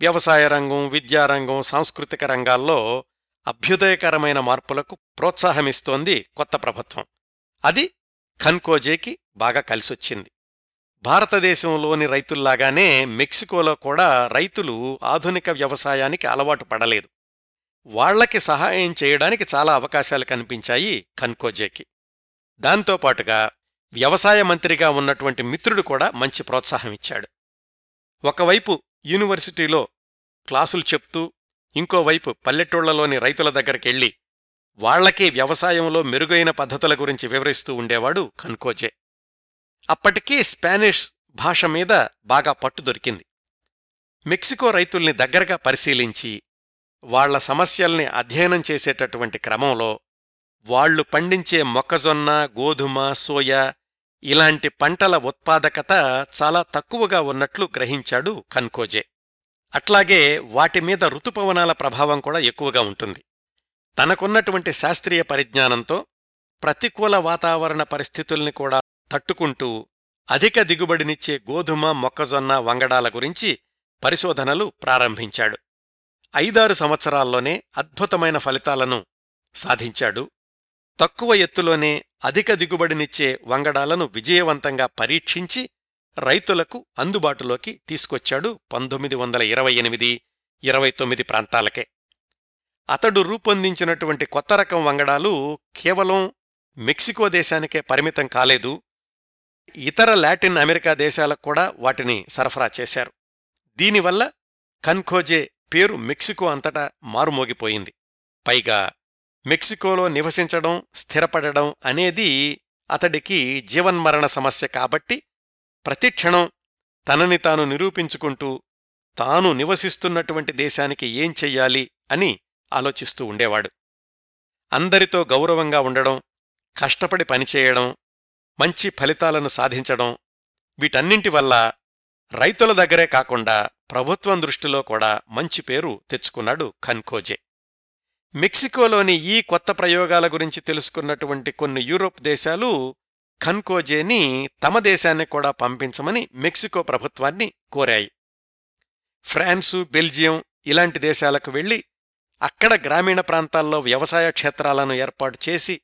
A: వ్యవసాయ రంగం విద్యారంగం సాంస్కృతిక రంగాల్లో అభ్యుదయకరమైన మార్పులకు ప్రోత్సాహమిస్తోంది కొత్త ప్రభుత్వం. అది ఖన్కోజేకి బాగా కలిసొచ్చింది. భారతదేశంలోని రైతుల్లాగానే మెక్సికోలో కూడా రైతులు ఆధునిక వ్యవసాయానికి అలవాటు పడలేదు. వాళ్ళకి సహాయం చేయడానికి చాలా అవకాశాలు కనిపించాయి ఖన్కోజేకి. దాంతోపాటుగా వ్యవసాయ మంత్రిగా ఉన్నటువంటి మిత్రుడు కూడా మంచి ప్రోత్సాహమిచ్చాడు ఒకవైపు యూనివర్సిటీలో క్లాసులు చెప్తూ ఇంకోవైపు పల్లెటూళ్ళలోని రైతుల దగ్గరికెళ్ళి వాళ్ళకే వ్యవసాయంలో మెరుగైన పద్ధతుల గురించి వివరిస్తూ ఉండేవాడు కన్కోజే. అప్పటికీ స్పానిష్ భాష మీద బాగా పట్టు దొరికింది. మెక్సికో రైతుల్ని దగ్గరగా పరిశీలించి వాళ్ళ సమస్యల్ని అధ్యయనం చేసేటటువంటి క్రమంలో వాళ్ళు పండించే మొక్కజొన్న గోధుమ సోయా ఇలాంటి పంటల ఉత్పాదకత చాలా తక్కువగా ఉన్నట్లు గ్రహించాడు కన్కోజే. అట్లాగే వాటి మీద ఋతుపవనాల ప్రభావం కూడా ఎక్కువగా ఉంటుంది. తనకున్నటువంటి శాస్త్రీయ పరిజ్ఞానంతో ప్రతికూల వాతావరణ పరిస్థితుల్ని కూడా తట్టుకుంటూ అధిక దిగుబడినిచ్చే గోధుమ మొక్కజొన్న వంగడాల గురించి పరిశోధనలు ప్రారంభించాడు. ఐదారు సంవత్సరాల్లోనే అద్భుతమైన ఫలితాలను సాధించాడు. తక్కువ ఎత్తులోనే అధిక దిగుబడినిచ్చే వంగడాలను విజయవంతంగా పరీక్షించి రైతులకు అందుబాటులోకి తీసుకొచ్చాడు పంతొమ్మిది వందల ఇరవై ఎనిమిది ఇరవై తొమ్మిది ప్రాంతాలకే. అతడు రూపొందించినటువంటి కొత్త రకం వంగడాలు కేవలం మెక్సికో దేశానికే పరిమితం కాలేదు ఇతర లాటిన్ అమెరికా దేశాలకు కూడా వాటిని సరఫరా చేశారు. దీనివల్ల కన్ఖోజే పేరు మెక్సికో అంతటా మారుమోగిపోయింది. పైగా మెక్సికోలో నివసించడం స్థిరపడడం అనేది అతడికి జీవన్మరణ సమస్య కాబట్టి ప్రతిక్షణం తనని తాను నిరూపించుకుంటూ తాను నివసిస్తున్నటువంటి దేశానికి ఏం చెయ్యాలి అని ఆలోచిస్తూ ఉండేవాడు. అందరితో గౌరవంగా ఉండడం కష్టపడి పనిచేయడం మంచి ఫలితాలను సాధించడం వీటన్నింటి వల్ల రైతుల దగ్గరే కాకుండా ప్రభుత్వం దృష్టిలో కూడా మంచి పేరు తెచ్చుకున్నాడు ఖన్కోజే మెక్సికోలోని ఈ కొత్త ప్రయోగాల గురించి తెలుసుకున్నటువంటి కొన్ని యూరోప్ దేశాలు ఖన్కోజేని తమ దేశాన్ని కూడా పంపించమని మెక్సికో ప్రభుత్వాన్ని కోరాయి. ఫ్రాన్సు బెల్జియం ఇలాంటి దేశాలకు వెళ్ళి అక్కడ గ్రామీణ ప్రాంతాల్లో వ్యవసాయ క్షేత్రాలను ఏర్పాటు చేసి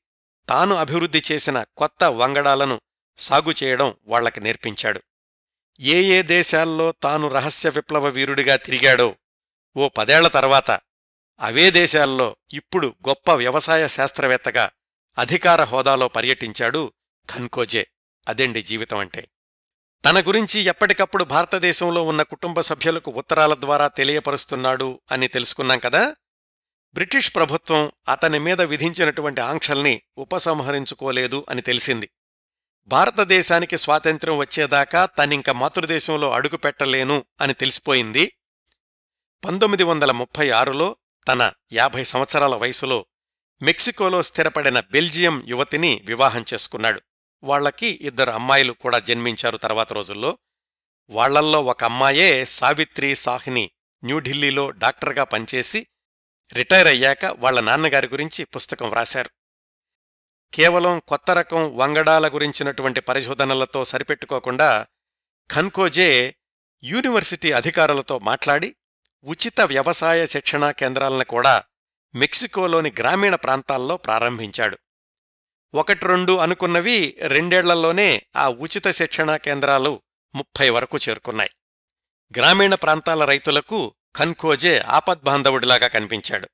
A: తాను అభివృద్ధి చేసిన కొత్త వంగడాలను సాగు చేయడం వాళ్ళకి నేర్పించాడు. ఏ ఏ దేశాల్లో తాను రహస్య విప్లవ వీరుడిగా తిరిగాడో ఓ పదేళ్ళ తర్వాత అవే దేశాల్లో ఇప్పుడు గొప్ప వ్యవసాయ శాస్త్రవేత్తగా అధికార హోదాలో పర్యటించాడు ఖన్కోజే అదేండి జీవితం అంటే. తన గురించి ఎప్పటికప్పుడు భారతదేశంలో ఉన్న కుటుంబ సభ్యులకు ఉత్తరాల ద్వారా తెలియపరుస్తున్నాడు అని తెలుసుకున్నాం కదా? బ్రిటిష్ ప్రభుత్వం అతని మీద విధించినటువంటి ఆంక్షల్ని ఉపసంహరించుకోలేదు అని తెలిసింది. భారతదేశానికి స్వాతంత్ర్యం వచ్చేదాకా తనింక మాతృదేశంలో అడుగుపెట్టలేను అని తెలిసిపోయింది. పంతొమ్మిది వందల ముప్పై ఆరులో తన యాభై సంవత్సరాల వయసులో మెక్సికోలో స్థిరపడిన బెల్జియం యువతిని వివాహం చేసుకున్నాడు. వాళ్ళకి ఇద్దరు అమ్మాయిలు కూడా జన్మించారు తర్వాత రోజుల్లో. వాళ్ళల్లో ఒక అమ్మాయే సావిత్రి సాహ్ని న్యూఢిల్లీలో డాక్టర్గా పనిచేసి రిటైర్ అయ్యాక వాళ్ళ నాన్నగారి గురించి పుస్తకం వ్రాశారు. కేవలం కొత్త రకం వంగడాల గురించినటువంటి పరిశోధనలతో సరిపెట్టుకోకుండా ఖన్కోజే యూనివర్సిటీ అధికారులతో మాట్లాడి ఉచిత వ్యవసాయ శిక్షణా కేంద్రాలను కూడా మెక్సికోలోని గ్రామీణ ప్రాంతాల్లో ప్రారంభించాడు. ఒకటి రెండు అనుకున్నవి రెండేళ్ళలోనే ఆ ఉచిత శిక్షణా కేంద్రాలు ముప్పై వరకు చేరుకున్నాయి. గ్రామీణ ప్రాంతాల రైతులకు ఖన్కోజే ఆపద్బాంధవుడిలాగా కనిపించాడు.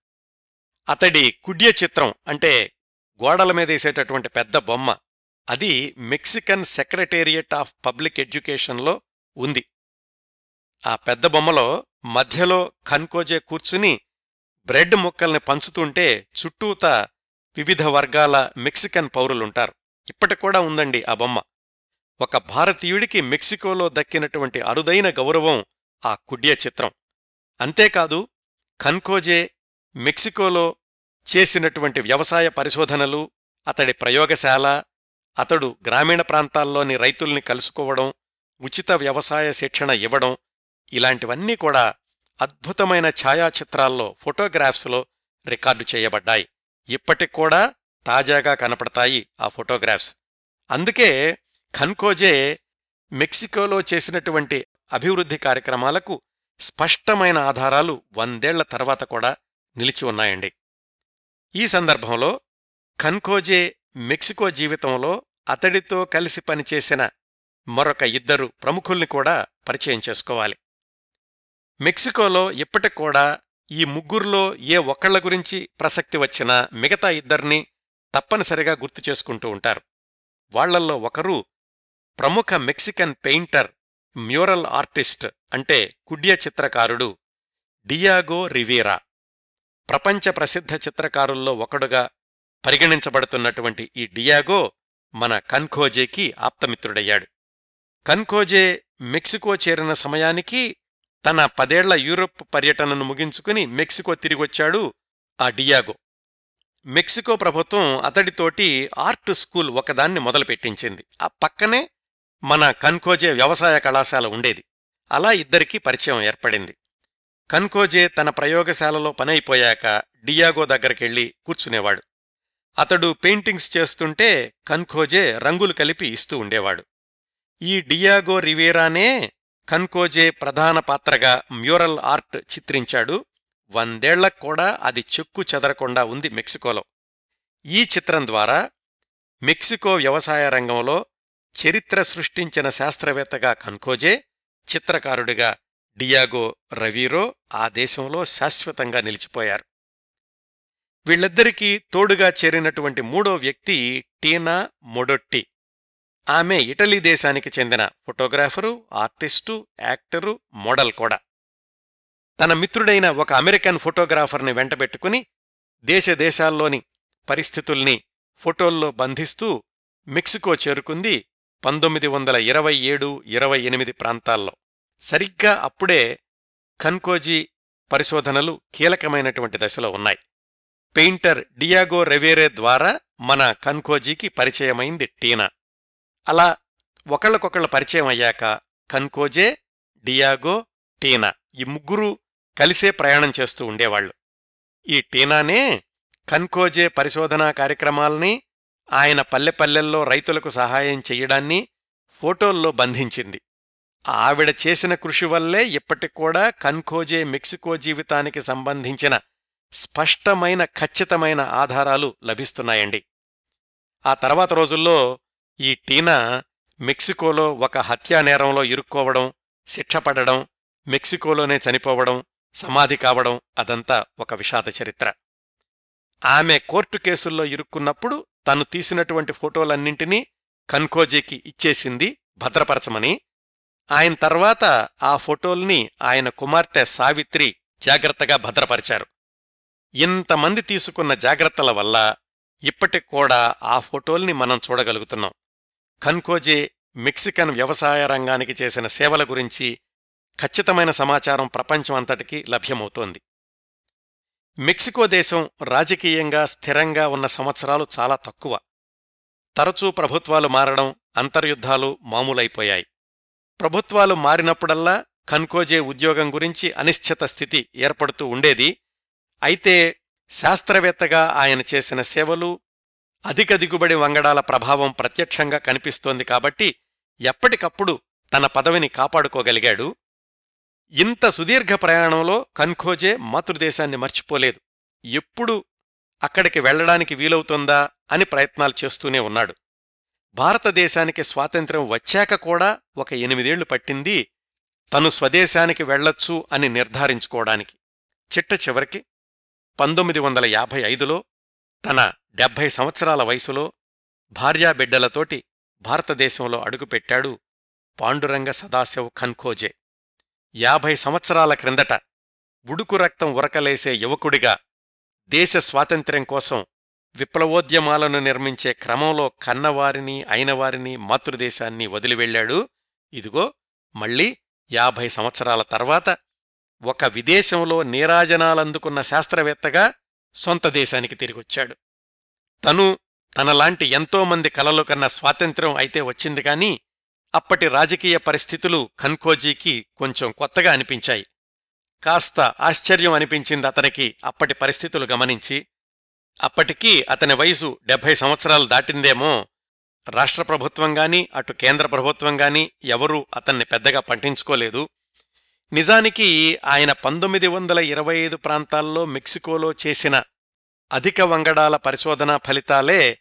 A: అతడి కుడ్య చిత్రం అంటే గోడల మీదేసేటటువంటి పెద్ద బొమ్మ అది మెక్సికన్ సెక్రటేరియట్ ఆఫ్ పబ్లిక్ ఎడ్యుకేషన్లో ఉంది. ఆ పెద్ద బొమ్మలో మధ్యలో ఖన్కోజే కూర్చుని బ్రెడ్ ముక్కల్ని పంచుతుంటే చుట్టూత వివిధ వర్గాల మెక్సికన్ పౌరులుంటారు. ఇప్పటికూడా ఉందండి ఆ బొమ్మ. ఒక భారతీయుడికి మెక్సికోలో దక్కినటువంటి అరుదైన గౌరవం ఆ కుడ్య చిత్రం. అంతేకాదు ఖన్కోజే మెక్సికోలో చేసినటువంటి వ్యవసాయ పరిశోధనలు అతడి ప్రయోగశాల అతడు గ్రామీణ ప్రాంతాల్లోని రైతుల్ని కలుసుకోవడం ఉచిత వ్యవసాయ శిక్షణ ఇవ్వడం ఇలాంటివన్నీ కూడా అద్భుతమైన ఛాయాచిత్రాల్లో ఫోటోగ్రాఫ్స్లో రికార్డు చేయబడ్డాయి. ఇప్పటికూడా తాజాగా కనపడతాయి ఆ ఫోటోగ్రాఫ్స్. అందుకే ఖన్కోజే మెక్సికోలో చేసినటువంటి అభివృద్ధి కార్యక్రమాలకు స్పష్టమైన ఆధారాలు వందేళ్ళ తర్వాత కూడా నిలిచి ఉన్నాయండి. ఈ సందర్భంలో ఖన్కోజే మెక్సికో జీవితంలో అతడితో కలిసి పనిచేసిన మరొక ఇద్దరు ప్రముఖుల్ని కూడా పరిచయం చేసుకోవాలి. మెక్సికోలో ఇప్పటికూడా ఈ ముగ్గురులో ఏ ఒక్కళ్ళ గురించి ప్రసక్తి వచ్చినా మిగతా ఇద్దర్నీ తప్పనిసరిగా గుర్తు చేసుకుంటూ ఉంటారు. వాళ్ళల్లో ఒకరు ప్రముఖ మెక్సికన్ పెయింటర్ మ్యూరల్ ఆర్టిస్ట్ అంటే కుడ్య చిత్రకారుడు డియాగో రివీరా. ప్రపంచ ప్రసిద్ధ చిత్రకారుల్లో ఒకడుగా పరిగణించబడుతున్నటువంటి ఈ డియాగో మన కన్ఖోజేకి ఆప్తమిత్రుడయ్యాడు. కన్ఖోజే మెక్సికో చేరిన సమయానికి తన పదేళ్ళ యూరోప్ పర్యటనను ముగించుకుని మెక్సికో తిరిగొచ్చాడు ఆ డియాగో. మెక్సికో ప్రభుత్వం అతడితోటి ఆర్ట్ స్కూల్ ఒకదాన్ని మొదలుపెట్టించింది. ఆ పక్కనే మన కన్కోజే వ్యవసాయ కళాశాల ఉండేది. అలా ఇద్దరికీ పరిచయం ఏర్పడింది. కన్కోజే తన ప్రయోగశాలలో పనైపోయాక డియాగో దగ్గరికెళ్ళి కూర్చునేవాడు. అతడు పెయింటింగ్స్ చేస్తుంటే కన్కోజే రంగులు కలిపి ఇస్తూ ఉండేవాడు. ఈ డియాగో రివేరానే కన్కోజే ప్రధాన పాత్రగా మ్యూరల్ ఆర్ట్ చిత్రించాడు. వందేళ్ళకు కూడా అది చెక్కు చెదరకుండా ఉంది మెక్సికోలో. ఈ చిత్రం ద్వారా మెక్సికో వ్యవసాయ రంగంలో చరిత్ర సృష్టించిన శాస్త్రవేత్తగా కన్కోజే చిత్రకారుడిగా డియాగో రవీరో ఆ దేశంలో శాశ్వతంగా నిలిచిపోయారు. వీళ్ళిద్దరికీ తోడుగా చేరినటువంటి మూడో వ్యక్తి టీనా మొడొట్టి. ఆమె ఇటలీ దేశానికి చెందిన ఫోటోగ్రాఫరు ఆర్టిస్టు యాక్టరు మోడల్ కూడా. తన మిత్రుడైన ఒక అమెరికన్ ఫోటోగ్రాఫర్ని వెంటబెట్టుకుని దేశదేశాల్లోని పరిస్థితుల్ని ఫోటోల్లో బంధిస్తూ మెక్సికో చేరుకుంది పంతొమ్మిది వందల ఇరవై ఏడు ఇరవై ఎనిమిది ప్రాంతాల్లో. సరిగ్గా అప్పుడే ఖన్కోజీ పరిశోధనలు కీలకమైనటువంటి దశలో ఉన్నాయి. పెయింటర్ డియాగో రెవేరే ద్వారా మన కన్కోజీకి పరిచయమైంది టీనా. అలా ఒకళ్ళకొకళ్ళ పరిచయం అయ్యాక కన్కోజే డియాగో టీనా ఈ ముగ్గురు కలిసే ప్రయాణం చేస్తూ ఉండేవాళ్ళు ఈ టీనానే కన్కోజే పరిశోధనా కార్యక్రమాల్ని ఆయన పల్లెపల్లెల్లో రైతులకు సహాయం చెయ్యడాన్ని ఫోటోల్లో బంధించింది. ఆవిడ చేసిన కృషి వల్లే ఇప్పటికూడా కన్కోజే మెక్సికో జీవితానికి సంబంధించిన స్పష్టమైన ఖచ్చితమైన ఆధారాలు లభిస్తున్నాయండి. ఆ తర్వాత రోజుల్లో ఈ టీనా మెక్సికోలో ఒక హత్యానేరంలో ఇరుక్కోవడం శిక్షపడడం మెక్సికోలోనే చనిపోవడం సమాధి కావడం అదంతా ఒక విషాద చరిత్ర. ఆమె కోర్టు కేసుల్లో ఇరుక్కున్నప్పుడు తను తీసినటువంటి ఫోటోలన్నింటినీ కన్కోజీకి ఇచ్చేసింది భద్రపరచమని ఆయన తర్వాత ఆ ఫోటోల్ని ఆయన కుమార్తె సావిత్రి జాగ్రత్తగా భద్రపరిచారు. ఇంతమంది తీసుకున్న జాగ్రత్తల వల్ల ఇప్పటికూడా ఆ ఫోటోల్ని మనం చూడగలుగుతున్నాం. ఖన్కోజే మెక్సికన్ వ్యవసాయ రంగానికి చేసిన సేవల గురించి ఖచ్చితమైన సమాచారం ప్రపంచం అంతటికీ లభ్యమవుతోంది. మెక్సికో దేశం రాజకీయంగా స్థిరంగా ఉన్న సంవత్సరాలు చాలా తక్కువ. తరచూ ప్రభుత్వాలు మారడం అంతర్యుద్ధాలు మామూలైపోయాయి. ప్రభుత్వాలు మారినప్పుడల్లా కన్కోజే ఉద్యోగం గురించి అనిశ్చిత స్థితి ఏర్పడుతూ ఉండేది. అయితే శాస్త్రవేత్తగా ఆయన చేసిన సేవలు అధిక దిగుబడి వంగడాల ప్రభావం ప్రత్యక్షంగా కనిపిస్తోంది కాబట్టి ఎప్పటికప్పుడు తన పదవిని కాపాడుకోగలిగాడు. ఇంత సుదీర్ఘ ప్రయాణంలో కన్ఖోజే మాతృదేశాన్ని మర్చిపోలేదు. ఎప్పుడు అక్కడికి వెళ్ళడానికి వీలవుతుందా అని ప్రయత్నాలు చేస్తూనే ఉన్నాడు. భారతదేశానికి స్వాతంత్ర్యం వచ్చాక కూడా ఒక ఎనిమిదేళ్ళు పట్టింది తను స్వదేశానికి వెళ్ళొచ్చు అని నిర్ధారించుకోవడానికి. చిట్ట చివరికి పంతొమ్మిది వందల యాభై ఐదులో తన డెబ్భై సంవత్సరాల వయసులో భార్యాబిడ్డలతోటి భారతదేశంలో అడుగుపెట్టాడు పాండురంగ సదాశివ్ ఖన్ఖోజే. యాభై సంవత్సరాల క్రిందట ఉడుకు రక్తం ఉరకలేసే యువకుడిగా దేశ స్వాతంత్ర్యం కోసం విప్లవోద్యమాలను నిర్మించే క్రమంలో కన్నవారిని అయినవారిని మాతృదేశాన్ని వదిలివెళ్ళాడు ఇదిగో మళ్ళీ యాభై సంవత్సరాల తర్వాత ఒక విదేశంలో నీరాజనాలందుకున్న శాస్త్రవేత్తగా సొంత దేశానికి తిరిగొచ్చాడు. తను తనలాంటి ఎంతోమంది కలలు కన్న స్వాతంత్ర్యం అయితే వచ్చింది కాని అప్పటి రాజకీయ పరిస్థితులు ఖన్కోజీకి కొంచెం కొత్తగా అనిపించాయి. కాస్త ఆశ్చర్యం అనిపించింది అతనికి అప్పటి పరిస్థితులు గమనించి. అప్పటికీ అతని వయసు డెబ్భై సంవత్సరాలు దాటిందేమో. రాష్ట్ర ప్రభుత్వంగాని అటు కేంద్ర ప్రభుత్వంగాని ఎవరూ అతన్ని పెద్దగా పట్టించుకోలేదు. నిజానికి ఆయన పంతొమ్మిది వందల ఇరవై ఐదు ప్రాంతాల్లో మెక్సికోలో చేసిన అధిక వంగడాల పరిశోధనా ఫలితాలే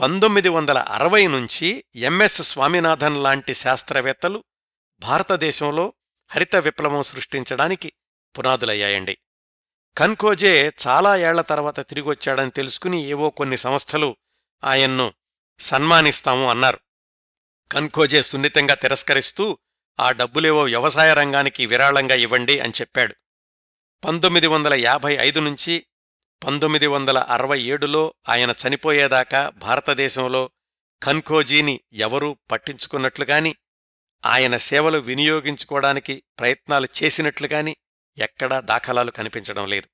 A: పంతొమ్మిది వందల అరవై నుంచి ఎంఎస్ స్వామినాథన్ లాంటి శాస్త్రవేత్తలు భారతదేశంలో హరిత విప్లవం సృష్టించడానికి పునాదులయ్యాయండి. కన్కోజే చాలా ఏళ్ళ తర్వాత తిరిగొచ్చాడని తెలుసుకుని ఏవో కొన్ని సంస్థలు ఆయన్ను సన్మానిస్తాము అన్నారు. కన్కోజే సున్నితంగా తిరస్కరిస్తూ ఆ డబ్బులేవో వ్యవసాయ రంగానికి విరాళంగా ఇవ్వండి అని చెప్పాడు. పంతొమ్మిది వందల యాభై ఐదు నుంచి పంతొమ్మిది వందల అరవై ఏడులో ఆయన చనిపోయేదాకా భారతదేశంలో ఖన్ఖోజీని ఎవరూ పట్టించుకున్నట్లుగాని ఆయన సేవలు వినియోగించుకోవడానికి ప్రయత్నాలు చేసినట్లుగాని ఎక్కడా దాఖలాలు కనిపించడం లేదు.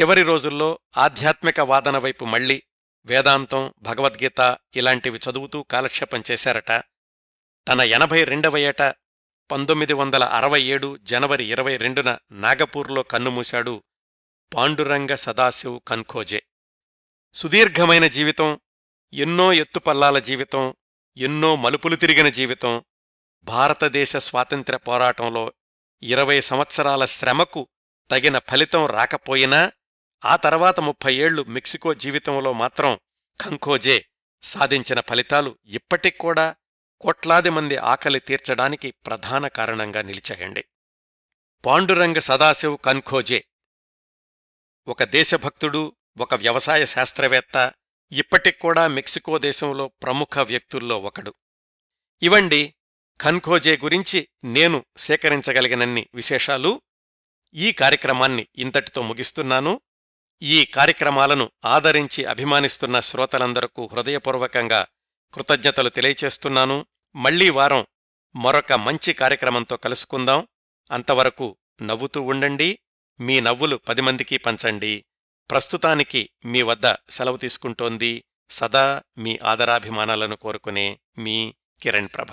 A: చివరి రోజుల్లో ఆధ్యాత్మిక వాదన వైపు మళ్ళీ వేదాంతం భగవద్గీత ఇలాంటివి చదువుతూ కాలక్షేపం చేశారట. తన ఎనభై రెండవ ఏట పంతొమ్మిది వందల అరవై ఏడు జనవరి ఇరవై రెండున నాగపూర్లో కన్నుమూశాడు పాండురంగ సదాశివ్ కన్ఖోజే. సుదీర్ఘమైన జీవితం ఎన్నో ఎత్తుపల్లాల జీవితం ఎన్నో మలుపులు తిరిగిన జీవితం భారతదేశ స్వాతంత్ర్య పోరాటంలో ఇరవై సంవత్సరాల శ్రమకు తగిన ఫలితం రాకపోయినా ఆ తర్వాత ముప్పై ఏళ్ళు మెక్సికో జీవితంలో మాత్రం ఖంఖోజే సాధించిన ఫలితాలు ఇప్పటికూడా కోట్లాది మంది ఆకలి తీర్చడానికి ప్రధాన కారణంగా నిలిచాయండి. పాండురంగ సదాశివ్ కన్ఖోజే. ఒక దేశభక్తుడు ఒక వ్యవసాయ శాస్త్రవేత్త ఇప్పటికూడా మెక్సికో దేశంలో ప్రముఖ వ్యక్తుల్లో ఒకడు. ఇవండి ఖన్ఖోజే గురించి నేను సేకరించగలిగినన్ని విశేషాలు. ఈ కార్యక్రమాన్ని ఇంతటితో ముగిస్తున్నాను. ఈ కార్యక్రమాలను ఆదరించి అభిమానిస్తున్న శ్రోతలందరకు హృదయపూర్వకంగా కృతజ్ఞతలు తెలియచేస్తున్నాను. మళ్ళీ వారం మరొక మంచి కార్యక్రమంతో కలుసుకుందాం. అంతవరకు నవ్వుతూ ఉండండి. మీ నవ్వులు పది మందికి పంచండి. ప్రస్తుతానికి మీ వద్ద సెలవు తీసుకుంటోంది సదా మీ ఆదరాభిమానాలను కోరుకునే మీ కిరణ్ ప్రభ.